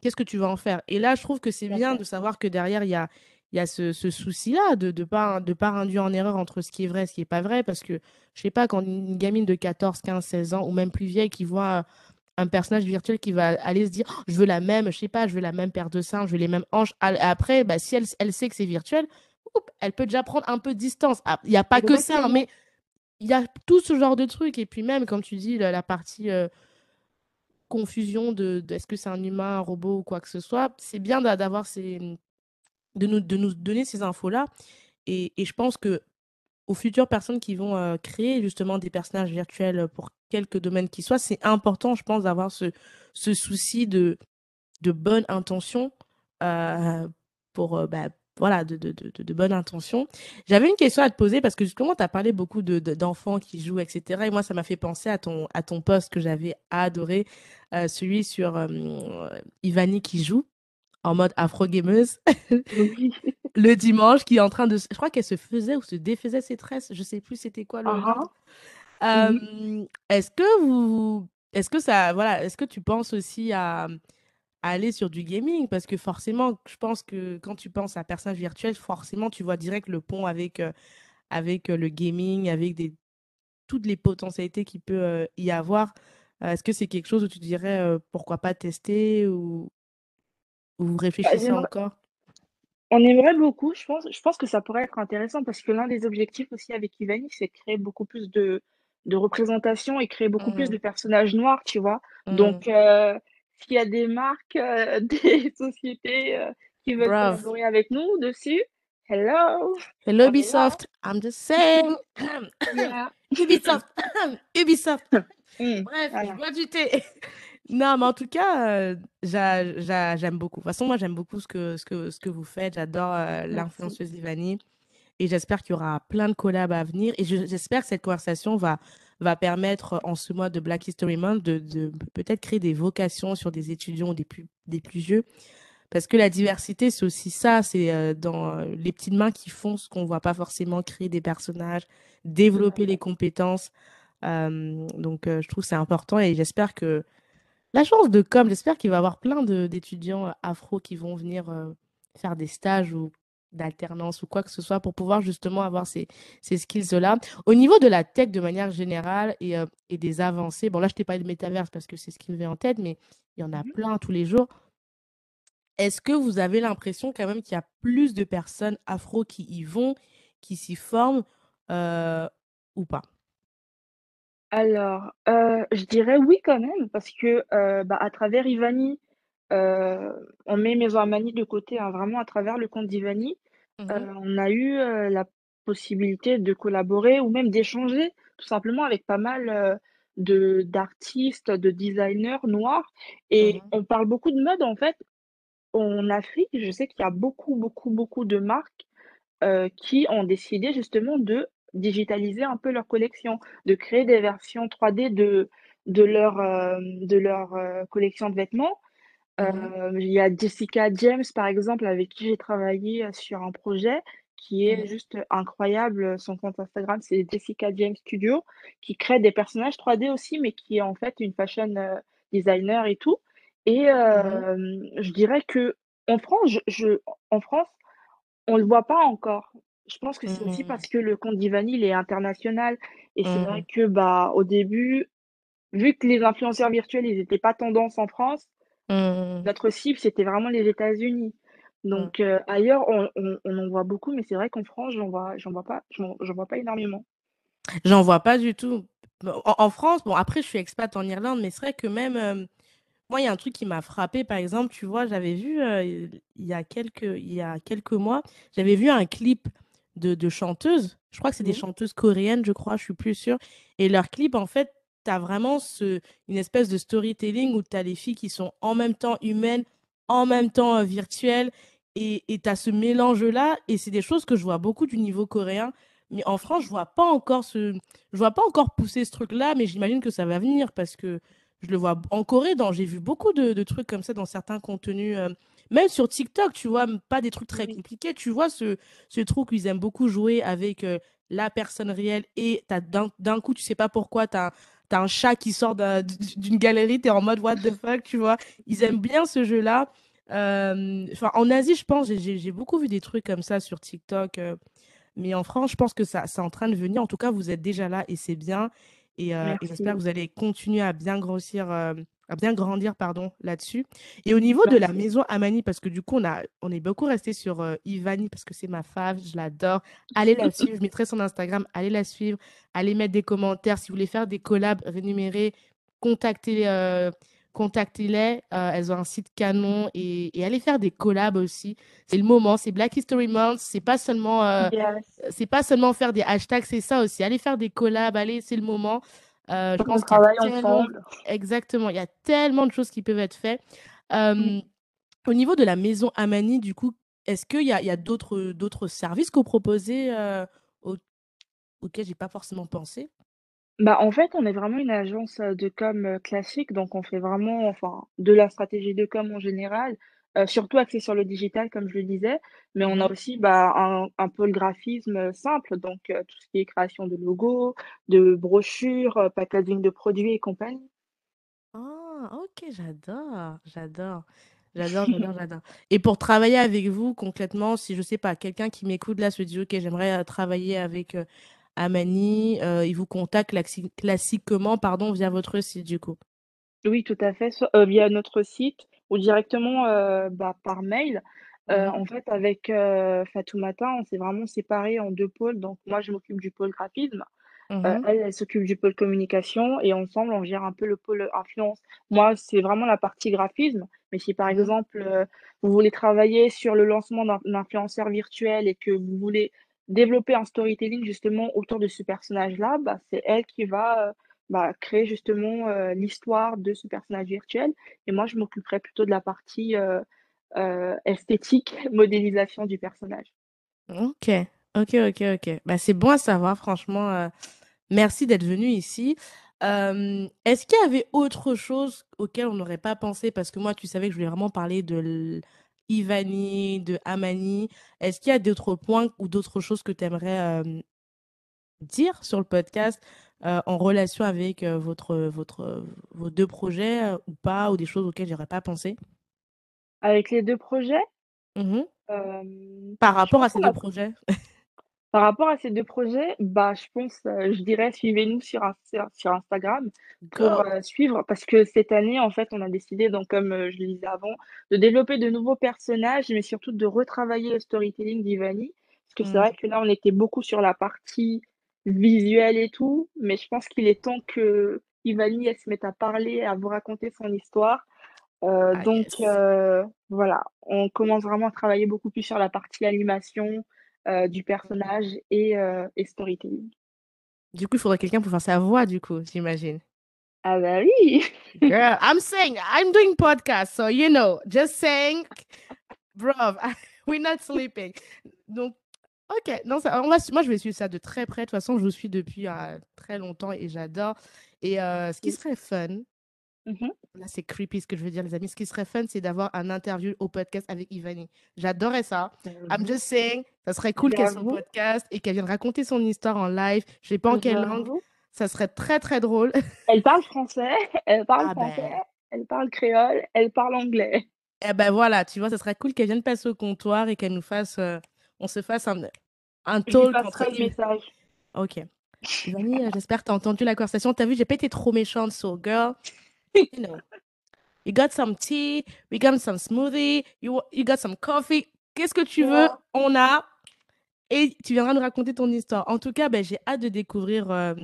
qu'est-ce que tu vas en faire. Et là, je trouve que c'est bien de savoir que derrière, il y a, il y a ce, ce souci-là de ne de pas, de pas induire en erreur entre ce qui est vrai et ce qui n'est pas vrai, parce que, je sais pas, quand une gamine de 14, 15, 16 ans, ou même plus vieille, qui voit un personnage virtuel qui va aller se dire «Oh, je veux la même, je sais pas, je veux la même paire de seins, je veux les mêmes hanches. Après, bah, si elle, elle sait que c'est virtuel, elle peut déjà prendre un peu de distance. Ah, il n'y a pas que ça, mais il y a tout ce genre de trucs. Et puis même, comme tu dis, la, partie euh, confusion de, est-ce que c'est un humain, un robot ou quoi que ce soit, c'est bien d'avoir ces... De nous, de nous donner ces infos-là. Et, et, je pense que aux futures personnes qui vont euh, créer justement des personnages virtuels pour quelques domaines qui soient, c'est important, je pense, d'avoir ce, ce souci de, de bonne intention euh, pour, euh, bah, voilà, de, de, de, de bonne intention. J'avais une question à te poser parce que justement, tu as parlé beaucoup d'enfants qui jouent, etc. Et moi, ça m'a fait penser à ton, à ton post que j'avais adoré, euh, celui sur Ivani qui joue en mode afro-gameuse (laughs) le dimanche, qui est en train de... Je crois qu'elle se faisait ou se défaisait ses tresses. Je sais plus c'était quoi le... Uh est-ce que vous, est-ce que ça, voilà, est-ce que tu penses aussi à, aller sur du gaming? Parce que forcément, je pense que quand tu penses à personnage virtuel, forcément, tu vois direct le pont avec, avec le gaming, avec des, toutes les potentialités qu'il peut y avoir. Est-ce que c'est quelque chose où tu dirais pourquoi pas tester ou, ou vous bah, réfléchissez encore? On aimerait beaucoup, je pense, je pense que ça pourrait être intéressant parce que l'un des objectifs aussi avec Ivani, c'est de créer beaucoup plus de, de représentation et créer beaucoup plus mmh. de personnages noirs, tu vois? Mmh. Donc, euh, s'il y a des marques, euh, (laughs) des sociétés euh, qui veulent collaborer avec nous dessus, hello? Hello Ubisoft, I'm just saying. (coughs) Ubisoft, (coughs) Ubisoft. (coughs) Mmh, Bref, voilà. je bois du thé. Non, mais en tout cas, j'aime beaucoup. De toute façon, moi, j'aime beaucoup ce que, ce, que, ce que vous faites. J'adore l'influenceuse Ivani. Et j'espère qu'il y aura plein de collabs à venir. Et j'espère que cette conversation va, va permettre, en ce mois de Black History Month, de, de peut-être créer des vocations sur des étudiants des plus, des plus vieux. Parce que la diversité, c'est aussi ça. C'est euh, dans les petites mains qui font ce qu'on ne voit pas forcément, créer des personnages, développer les compétences. Euh, donc, euh, je trouve que c'est important et j'espère que la chance de com, j'espère qu'il va y avoir plein d'étudiants afro qui vont venir faire des stages ou d'alternance ou quoi que ce soit pour pouvoir justement avoir ces, ces skills-là. Au niveau de la tech de manière générale et, euh, et des avancées, bon là je t'ai parlé de métaverse parce que c'est ce qui me vient en tête, mais il y en a mmh plein tous les jours. Est-ce que vous avez l'impression quand même qu'il y a plus de personnes afro qui y vont, qui s'y forment euh, ou pas? Alors, euh, je dirais oui quand même, parce que bah, à travers Ivani, on met Maison Amani de côté, hein, vraiment à travers le compte d'Ivani. Mmh on a eu, la possibilité de collaborer ou même d'échanger tout simplement avec pas mal, de d'artistes, de designers noirs et mmh on parle beaucoup de mode en fait. En Afrique, je sais qu'il y a beaucoup, beaucoup, beaucoup de marques, qui ont décidé justement de digitaliser un peu leur collection, de créer des versions 3D de de leur, hem, de leur, heu, collection de vêtements. Mmh Heu, il y a Jessica James, par exemple, avec qui j'ai travaillé, sur un projet qui est Mmh juste incroyable. Son compte Instagram, c'est Jessica James Studio, qui crée des personnages 3D aussi, mais qui est en fait une fashion, designer et tout et Mmh je dirais qu'en France, je je en France, on le voit pas encore. Je pense que c'est aussi Mmh parce que le compte d'Ivani, il est international et c'est vrai Mmh que, bah, au début, vu que les influenceurs virtuels, ils étaient pas tendance en France, Mmh notre cible, c'était vraiment les États-Unis. Mmh. Donc, heu, ailleurs, on on on en voit beaucoup, mais c'est vrai qu'en France, j'en vois j'en vois pas j'en j'en vois pas énormément. J'en vois pas du tout. En en France, bon après je suis expat en Irlande, mais c'est vrai que même, hem, moi il y a un truc qui m'a frappé par exemple, tu vois, j'avais vu, heu, il y a quelques il y a quelques mois, j'avais vu un clip de de chanteuses, je crois que c'est des Mmh. chanteuses coréennes, je crois, je suis plus sûre. Et leur clip en fait, tu as vraiment ce une espèce de storytelling où tu as les filles qui sont en même temps humaines, en même temps, heu, virtuelles et tu as ce mélange-là. Et c'est des choses que je vois beaucoup du niveau coréen. Mais en France, je vois pas encore ce je vois pas encore pousser ce truc-là, mais j'imagine que ça va venir parce que je le vois en Corée, dans j'ai vu beaucoup de de trucs comme ça dans certains contenus, heu, même sur TikTok, tu vois? Pas des trucs très Oui, compliqués, tu vois? Ce ce truc où ils aiment beaucoup jouer avec, la personne réelle et d'un coup, tu sais pas pourquoi, tu as un chat qui sort d'une galerie, tu es en mode: «What the fuck?» tu vois? Ils aiment bien ce jeu-là. En Asie, je pense, j'ai beaucoup vu des trucs comme ça sur TikTok, mais en France, je pense que ça c'est en train de venir. En tout cas, vous êtes déjà là et c'est bien. Et, j'espère que vous allez continuer à bien grossir, à bien grandir, pardon, là-dessus. Et au niveau de la maison Amani, parce que du coup, on a on est beaucoup resté sur, heu, Ivani parce que c'est ma fave, je l'adore. Allez la (laughs) suivre, je mettrai son Instagram, allez la suivre, allez mettre des commentaires. Si vous voulez faire des collabs rémunérés, contactez, contactez-les. Heu, elles ont un site canon et et allez faire des collabs aussi. C'est le moment, c'est Black History Month, c'est pas seulement, Yes, c'est pas seulement faire des hashtags, c'est ça aussi. Aller faire des collabs, allez, c'est le moment. Heu, je pense qu'il y a tellement exactement, il y a tellement de choses qui peuvent être faites. Mmh. Au niveau de la maison Amani, du coup, est-ce qu'il y a a d'autres, d'autres services que vous proposez, heu, au auxquels j'ai pas forcément pensé? Bah, en fait, on est vraiment une agence, heu, de com, heu, classique, donc on fait vraiment enfin, de la stratégie de com en général, heu, surtout axée sur le digital comme je le disais, mais on a Mmh aussi, bah, un un pôle graphisme, heu, simple, donc heu, tout ce qui est création de logos, de brochures, packaging de produits et compagnie. Ah, OK, j'adore, j'adore, j'adore, (laughs) j'adore, j'adore et pour travailler avec vous concrètement, si je sais pas, quelqu'un qui m'écoute là se dit: «OK, j'aimerais, travailler avec, Amani», il vous contacte classi classiquement, pardon, via votre site du coup? Oui, tout à fait, via notre site ou directement, bah, par mail. Mmh en fait, avec, Fatoumata, on s'est vraiment séparés en 2 pôles, donc moi, je m'occupe du pôle graphisme Mmh elle, elle s'occupe du pôle communication et ensemble, on gère un peu le pôle, influence. Moi, c'est vraiment la partie graphisme, mais si par Mmh exemple, vous voulez travailler sur le lancement d'un influenceur virtuel et que vous voulez développer un storytelling justement autour de ce personnage-là, bah, c'est elle qui va, bah, créer justement, l'histoire de ce personnage virtuel et moi, je m'occuperai plutôt de la partie, esthétique, (laughs) modélisation du personnage. OK. OK, OK, OK. Bah, c'est bon à savoir franchement, merci d'être venu ici. Est-ce qu'il y avait autre chose auquel on n'aurait pas pensé? Parce que moi, tu savais que je voulais vraiment parler de Ivani, de Amani. Est-ce qu'il y a d'autres points ou d'autres choses que tu aimerais, dire sur le podcast, heu, en relation avec, heu, votre, votre, vos 2 projets, heu, ou pas? Ou des choses auxquelles j'aurais pas pensé? Avec les 2 projets, Mmh (laughs) Par rapport à ces qu'on 2 a projets? Par rapport à ces 2 projets, bah, je pense, je dirais suivez-nous sur Insta sur Instagram pour, suivre parce que cette année, en fait, on a décidé donc comme, je le disais avant, de développer de nouveaux personnages, mais surtout de retravailler le storytelling d'Ivani. Parce que c'est Mmh. vrai que là, on était beaucoup sur la partie visuelle et tout, mais je pense qu'il est temps qu'Ivani, elle se mette à parler, à vous raconter son histoire. Heu, Ah donc yes. heu, voilà, on commence vraiment à travailler beaucoup plus sur la partie animation, heu, du personnage et storytelling. Du coup, il faudrait quelqu'un pour faire sa voix, du coup, j'imagine? Ah bah oui! (laughs) Girl, I'm saying I'm doing podcast, so you know, just saying, bruv, (laughs) we're not sleeping. Donc Ok, non, ça, on va, moi je vais suivre ça de très près. De toute façon, je vous suis depuis euh, très longtemps et j'adore. Et euh, ce qui serait fun, Mhm. là c'est creepy ce que je veux dire, les amis. Ce qui serait fun, c'est d'avoir un interview au podcast avec Ivani. J'adorerais ça. I'm just saying, ça serait cool qu'elle soit au podcast et qu'elle vienne raconter son histoire en live. Je sais pas en quelle langue. Ça serait très très drôle. (laughs) Elle parle français, elle parle Ah ben. français, elle parle créole, elle parle anglais. Eh ben voilà, tu vois, ça serait cool qu'elle vienne passer au comptoir et qu'elle nous fasse, euh, on se fasse un, un Je talk entre le message. Ok. Ivani, euh, j'espère que tu as entendu la conversation. T'as vu, j'ai pas été trop méchante, so girl, you know. You got some tea, we got some smoothie, you, you got some coffee. Qu'est-ce que tu veux? On a. Et tu viendras nous raconter ton histoire. En tout cas, ben, j'ai hâte de découvrir euh,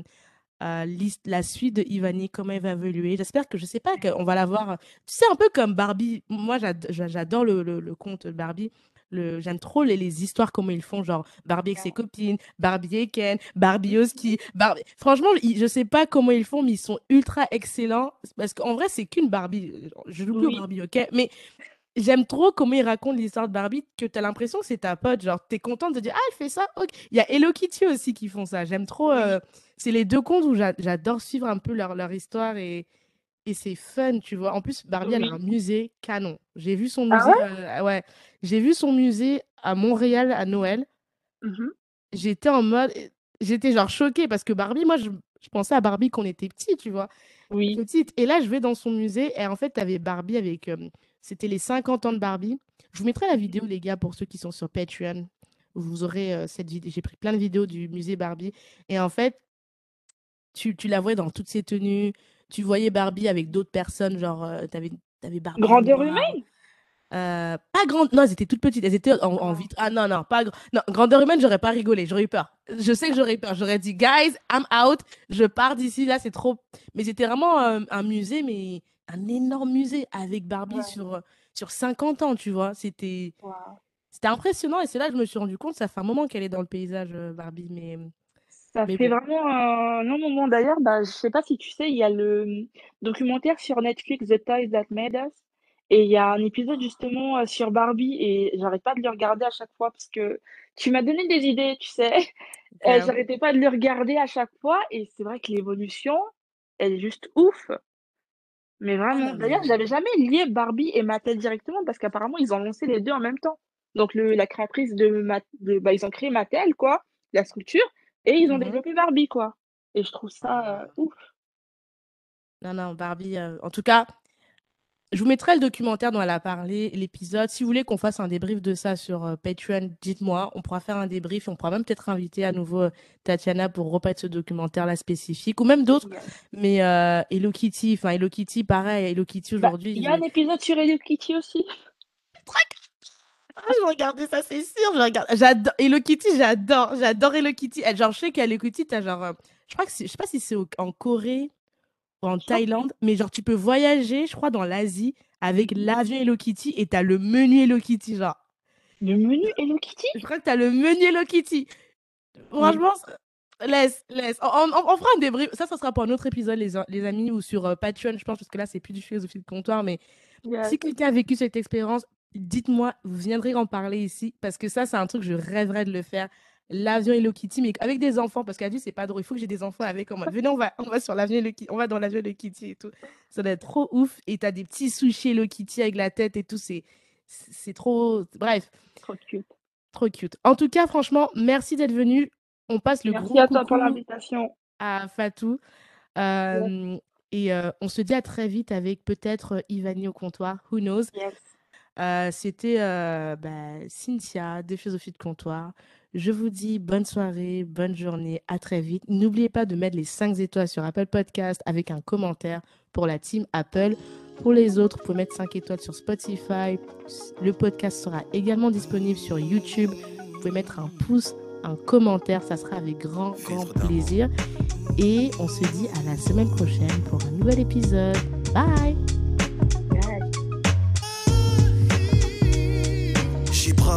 euh, la suite de Ivani, comment elle va évoluer. J'espère que, je sais pas, qu'on va la voir. Tu sais, un peu comme Barbie. Moi, j'ad- j'a- j'adore le, le, le conte Barbie. Le, j'aime trop les, les histoires, comment ils font, genre Barbie avec ses copines, Barbie et Ken, Barbie au ski. Barbie... Franchement, je sais pas comment ils font, mais ils sont ultra excellents. Parce qu'en vrai, c'est qu'une Barbie. Je joue plus Oui. Barbie, ok? Mais J'aime trop comment ils racontent l'histoire de Barbie, que tu as l'impression que c'est ta pote. Genre, t'es contente de dire, ah, elle fait ça. Il y a Hello Kitty aussi qui font ça. J'aime trop. Euh, c'est les deux contes où j'a- j'adore suivre un peu leur, leur histoire et, et c'est fun, tu vois. En plus, Barbie, elle a un musée canon. J'ai vu son Ah musée. euh, ouais, j'ai vu son musée à Montréal à Noël. Mhm. J'étais en mode. J'étais genre choquée parce que Barbie, moi, je, je pensais à Barbie quand on était petit, tu vois Oui. petite. Et là, je vais dans son musée et en fait, tu avais Barbie avec. euh, C'était les 50 ans de Barbie. Je vous mettrai la vidéo, les gars, pour ceux qui sont sur Patreon. Vous aurez euh, cette vidéo. J'ai pris plein de vidéos du musée Barbie. Et en fait, tu, tu la voyais dans toutes ses tenues. Tu voyais Barbie avec d'autres personnes. Genre, euh, tu avais, Barbie. Grandeur humaine? Euh, pas grande. Non, elles étaient toutes petites. Elles étaient en, en Ah. vitre. Ah non, non, pas non, grandeur humaine, j'aurais pas rigolé. J'aurais eu peur. Je sais que j'aurais eu peur. J'aurais dit, guys, I'm out. Je pars d'ici. Là, c'est trop. Mais c'était vraiment euh, un musée, mais un énorme musée avec Barbie Ouais. sur, sur 50 ans, tu vois. C'était c'était impressionnant. Et c'est là que je me suis rendu compte. Ça fait un moment qu'elle est dans le paysage, Barbie. Mais, Ça mais fait bon. vraiment un long moment. D'ailleurs, bah, je sais pas si tu sais, il y a le documentaire sur Netflix, The Toys That Made Us. Et il y a un épisode justement euh, sur Barbie et j'arrête pas de le regarder à chaque fois parce que tu m'as donné des idées, tu sais. (laughs) Euh, j'arrêtais pas de le regarder à chaque fois et c'est vrai que l'évolution, elle est juste ouf. Mais Ah vraiment. non, mais. D'ailleurs, j'avais jamais lié Barbie et Mattel directement parce qu'apparemment, ils ont lancé les deux en même temps. Donc, le, la créatrice de, Mat- de bah, ils ont créé Mattel, quoi, la structure, et ils ont développé Barbie, quoi. Et je trouve ça euh, ouf. Non, non, Barbie. En tout cas, je vous mettrai le documentaire dont elle a parlé, l'épisode. Si vous voulez qu'on fasse un débrief de ça sur Patreon, dites-moi. On pourra faire un débrief. On pourra même peut-être inviter à nouveau euh, Tatiana pour reparler de ce documentaire-là spécifique, ou même d'autres. Yes. Mais Hello Kitty, enfin Hello Kitty, pareil. Hello Kitty Bah, aujourd'hui. il y a un épisode sur Hello Kitty aussi. (laughs) Ah, je vais regarder ça, c'est sûr. Je regarde. J'adore Hello Kitty, j'adore. J'adore Hello Kitty. Elle, genre, je sais qu'Hello Kitty, t'as genre. euh, Je crois que c'est. Je sais pas si c'est au- en Corée ou en Thaïlande, mais genre, tu peux voyager, je crois, dans l'Asie avec l'avion Hello Kitty et t'as le menu Hello Kitty, genre. le menu Hello Kitty? Je crois que t'as le menu Hello Kitty. Franchement, laisse, laisse. On, on- on fera un débrief. Ça, ça sera pour un autre épisode, les, les amis, ou sur euh, Patreon, je pense, parce que là, c'est plus du philosophie de comptoir. Mais yes. si quelqu'un a vécu cette expérience, dites-moi, vous viendrez en parler ici, parce que ça, c'est un truc, je rêverais de le faire. L'avion Hello Kitty, mais avec des enfants, parce qu'à dit, c'est pas drôle. Il faut que j'ai des enfants avec. Mode, venez, on va, on va sur l'avion Hello Kitty, on va dans l'avion Hello Kitty et tout. Ça doit être trop ouf. Et t'as des petits sushis Hello Kitty avec la tête et tout. C'est, c'est trop. Bref. Trop cute. Trop cute. En tout cas, franchement, merci d'être venu. On passe le Merci gros à toi pour l'invitation. à Fatou. Yes. Euh, et euh, on se dit à très vite avec peut-être euh, Ivani au comptoir. Who knows? Yes. Euh, C'était euh, bah, Cynthia de Philosophie de comptoir. Je vous dis bonne soirée, bonne journée, à très vite. N'oubliez pas de mettre les 5 étoiles sur Apple Podcast avec un commentaire pour la team Apple. Pour les autres, vous pouvez mettre 5 étoiles sur Spotify. Le podcast sera également disponible sur YouTube. Vous pouvez mettre un pouce, un commentaire, ça sera avec grand, grand plaisir. Et on se dit à la semaine prochaine pour un nouvel épisode. Bye!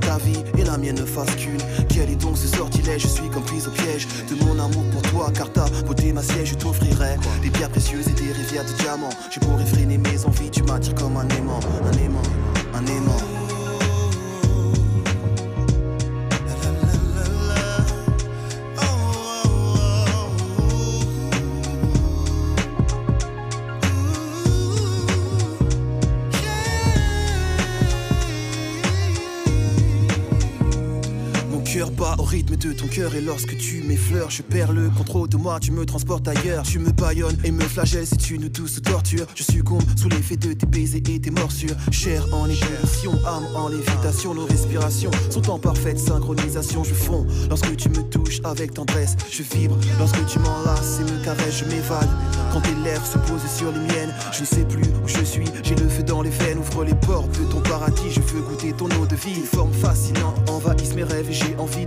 ta vie et la mienne ne fassent qu'une. Quel est donc ce sortilège Je suis comme prise au piège de mon amour pour toi, car ta beauté ma je t'offrirai des pierres précieuses et des rivières de diamants. Je pourrais freiner mes envies, tu m'attires comme un aimant, un aimant, un aimant. Rythme de ton cœur et lorsque tu m'effleures, je perds le contrôle de moi, tu me transportes ailleurs. Tu me baillonnes et me flagelles, c'est une douce torture. Je succombe sous l'effet de tes baisers et tes morsures. Chair en ébullition, âme en lévitation, nos respirations sont en parfaite synchronisation. Je fonds lorsque tu me touches avec tendresse, je vibre lorsque tu m'enlaces et me caresses, je m'évade. Quand tes lèvres se posent sur les miennes, je ne sais plus où je suis, j'ai le feu dans les veines, ouvre les portes de ton paradis, je veux goûter ton eau de vie. Forme fascinante envahissent mes rêves et j'ai envie